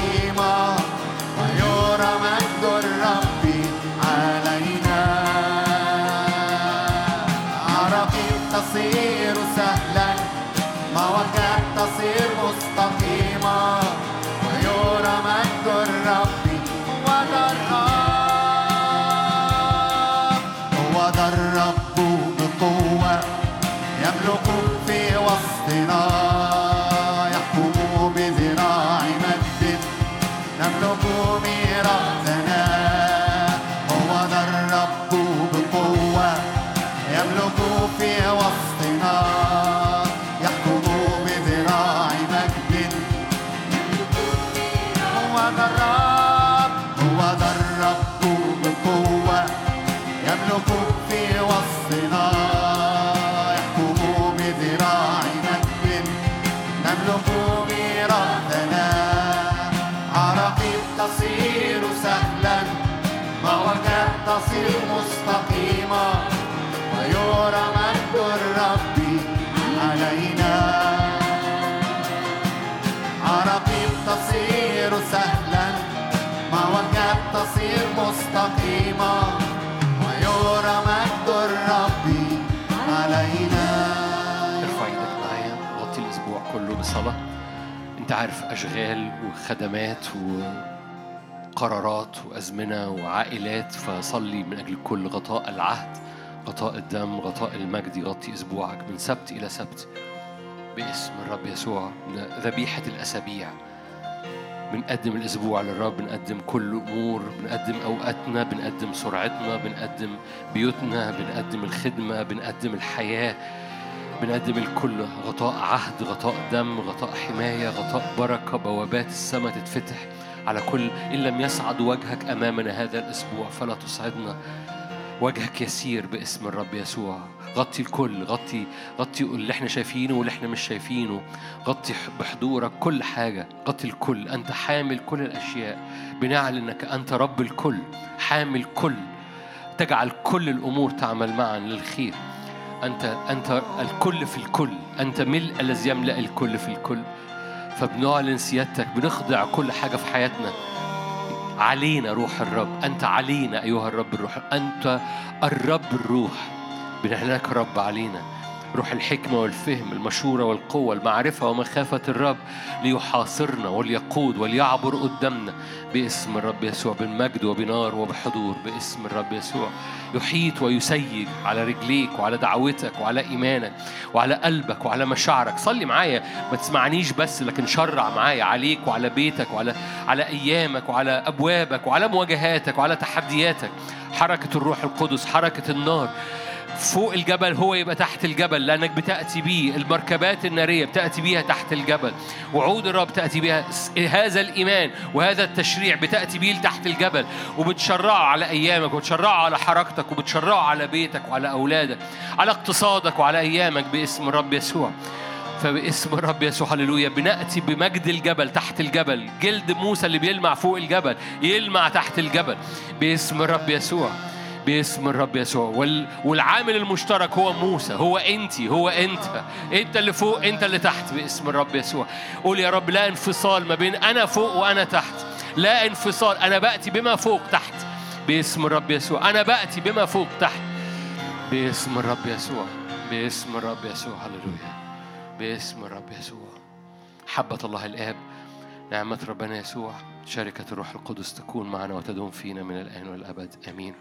Speaker 2: مستقيمة ويرى تصير مستقيمة مجد علينا.
Speaker 1: ارفع إيدك معايا غطي الأسبوع كله بصلاة. أنت عارف أشغال وخدمات وقرارات وازمنه وعائلات فصلي من أجل كل غطاء العهد غطاء الدم غطاء المجد يغطي أسبوعك من سبت إلى سبت باسم الرب يسوع ذبيحة الأسابيع. بنقدم الأسبوع للرب بنقدم كل أمور بنقدم أوقاتنا بنقدم سرعتنا بنقدم بيوتنا بنقدم الخدمة بنقدم الحياة بنقدم الكل. غطاء عهد غطاء دم غطاء حماية غطاء بركة بوابات السماء تتفتح. على كل إن لم يصعد وجهك أمامنا هذا الأسبوع فلا تصعدنا وجهك يسير باسم الرب يسوع. غطي الكل غطي غطي اللي إحنا شايفينه واللي إحنا مش شايفينه. غطي بحضورك كل حاجة. غطي الكل. أنت حامل كل الأشياء. بنعلن أنك أنت رب الكل. حامل كل. تجعل كل الأمور تعمل معا للخير. أنت أنت الكل في الكل. أنت ملء الذي يملأ الكل في الكل. فبنعلن سيادتك بنخضع كل حاجة في حياتنا. علينا روح الرب. أنت علينا أيها الرب الروح. أنت الرب الروح. بنعلنك رب علينا. روح الحكمة والفهم المشورة والقوة المعرفة ومخافة الرب ليحاصرنا وليقود وليعبر قدامنا. باسم الرب يسوع بالمجد وبنار وبحضور باسم الرب يسوع. يحيط ويسيج على رجليك وعلى دعوتك وعلى إيمانك وعلى قلبك وعلى مشاعرك. صلي معايا ما تسمعنيش بس لكن شرع معايا عليك وعلى بيتك وعلى على أيامك وعلى أبوابك وعلى مواجهاتك وعلى تحدياتك. حركة الروح القدس حركة النار. فوق الجبل هو يبقى تحت الجبل لأنك بتأتي بيه. المركبات النارية بتأتي بيها تحت الجبل. وعود الرب تأتي بيها. هذا الإيمان وهذا التشريع بتأتي بيه تحت الجبل. وبتشرعه على أيامك وبتشرعه على حركتك وبتشرعه على بيتك وعلى أولادك على اقتصادك وعلى أيامك باسم الرب يسوع. فباسم الرب يسوع هللويا. بنأتي بمجد الجبل تحت الجبل. جلد موسى اللي بيلمع فوق الجبل يلمع تحت الجبل. باسم الرب يسوع. باسم الرب يسوع. وال... والعامل المشترك هو موسى. هو انت هو انت. انت اللي فوق انت اللي تحت باسم الرب يسوع. قول يا رب لا انفصال ما بين أنا فوق وأنا تحت. لا انفصال. أنا بأتي بما فوق تحت باسم الرب يسوع. أنا بأتي بما فوق تحت باسم الرب يسوع. باسم الرب يسوع. هللويا. باسم الرب يسوع. حبة الله الآب نعمة ربنا يسوع شركة الروح القدس تكون معنا وتدوم فينا من الآن والأبد. آمين.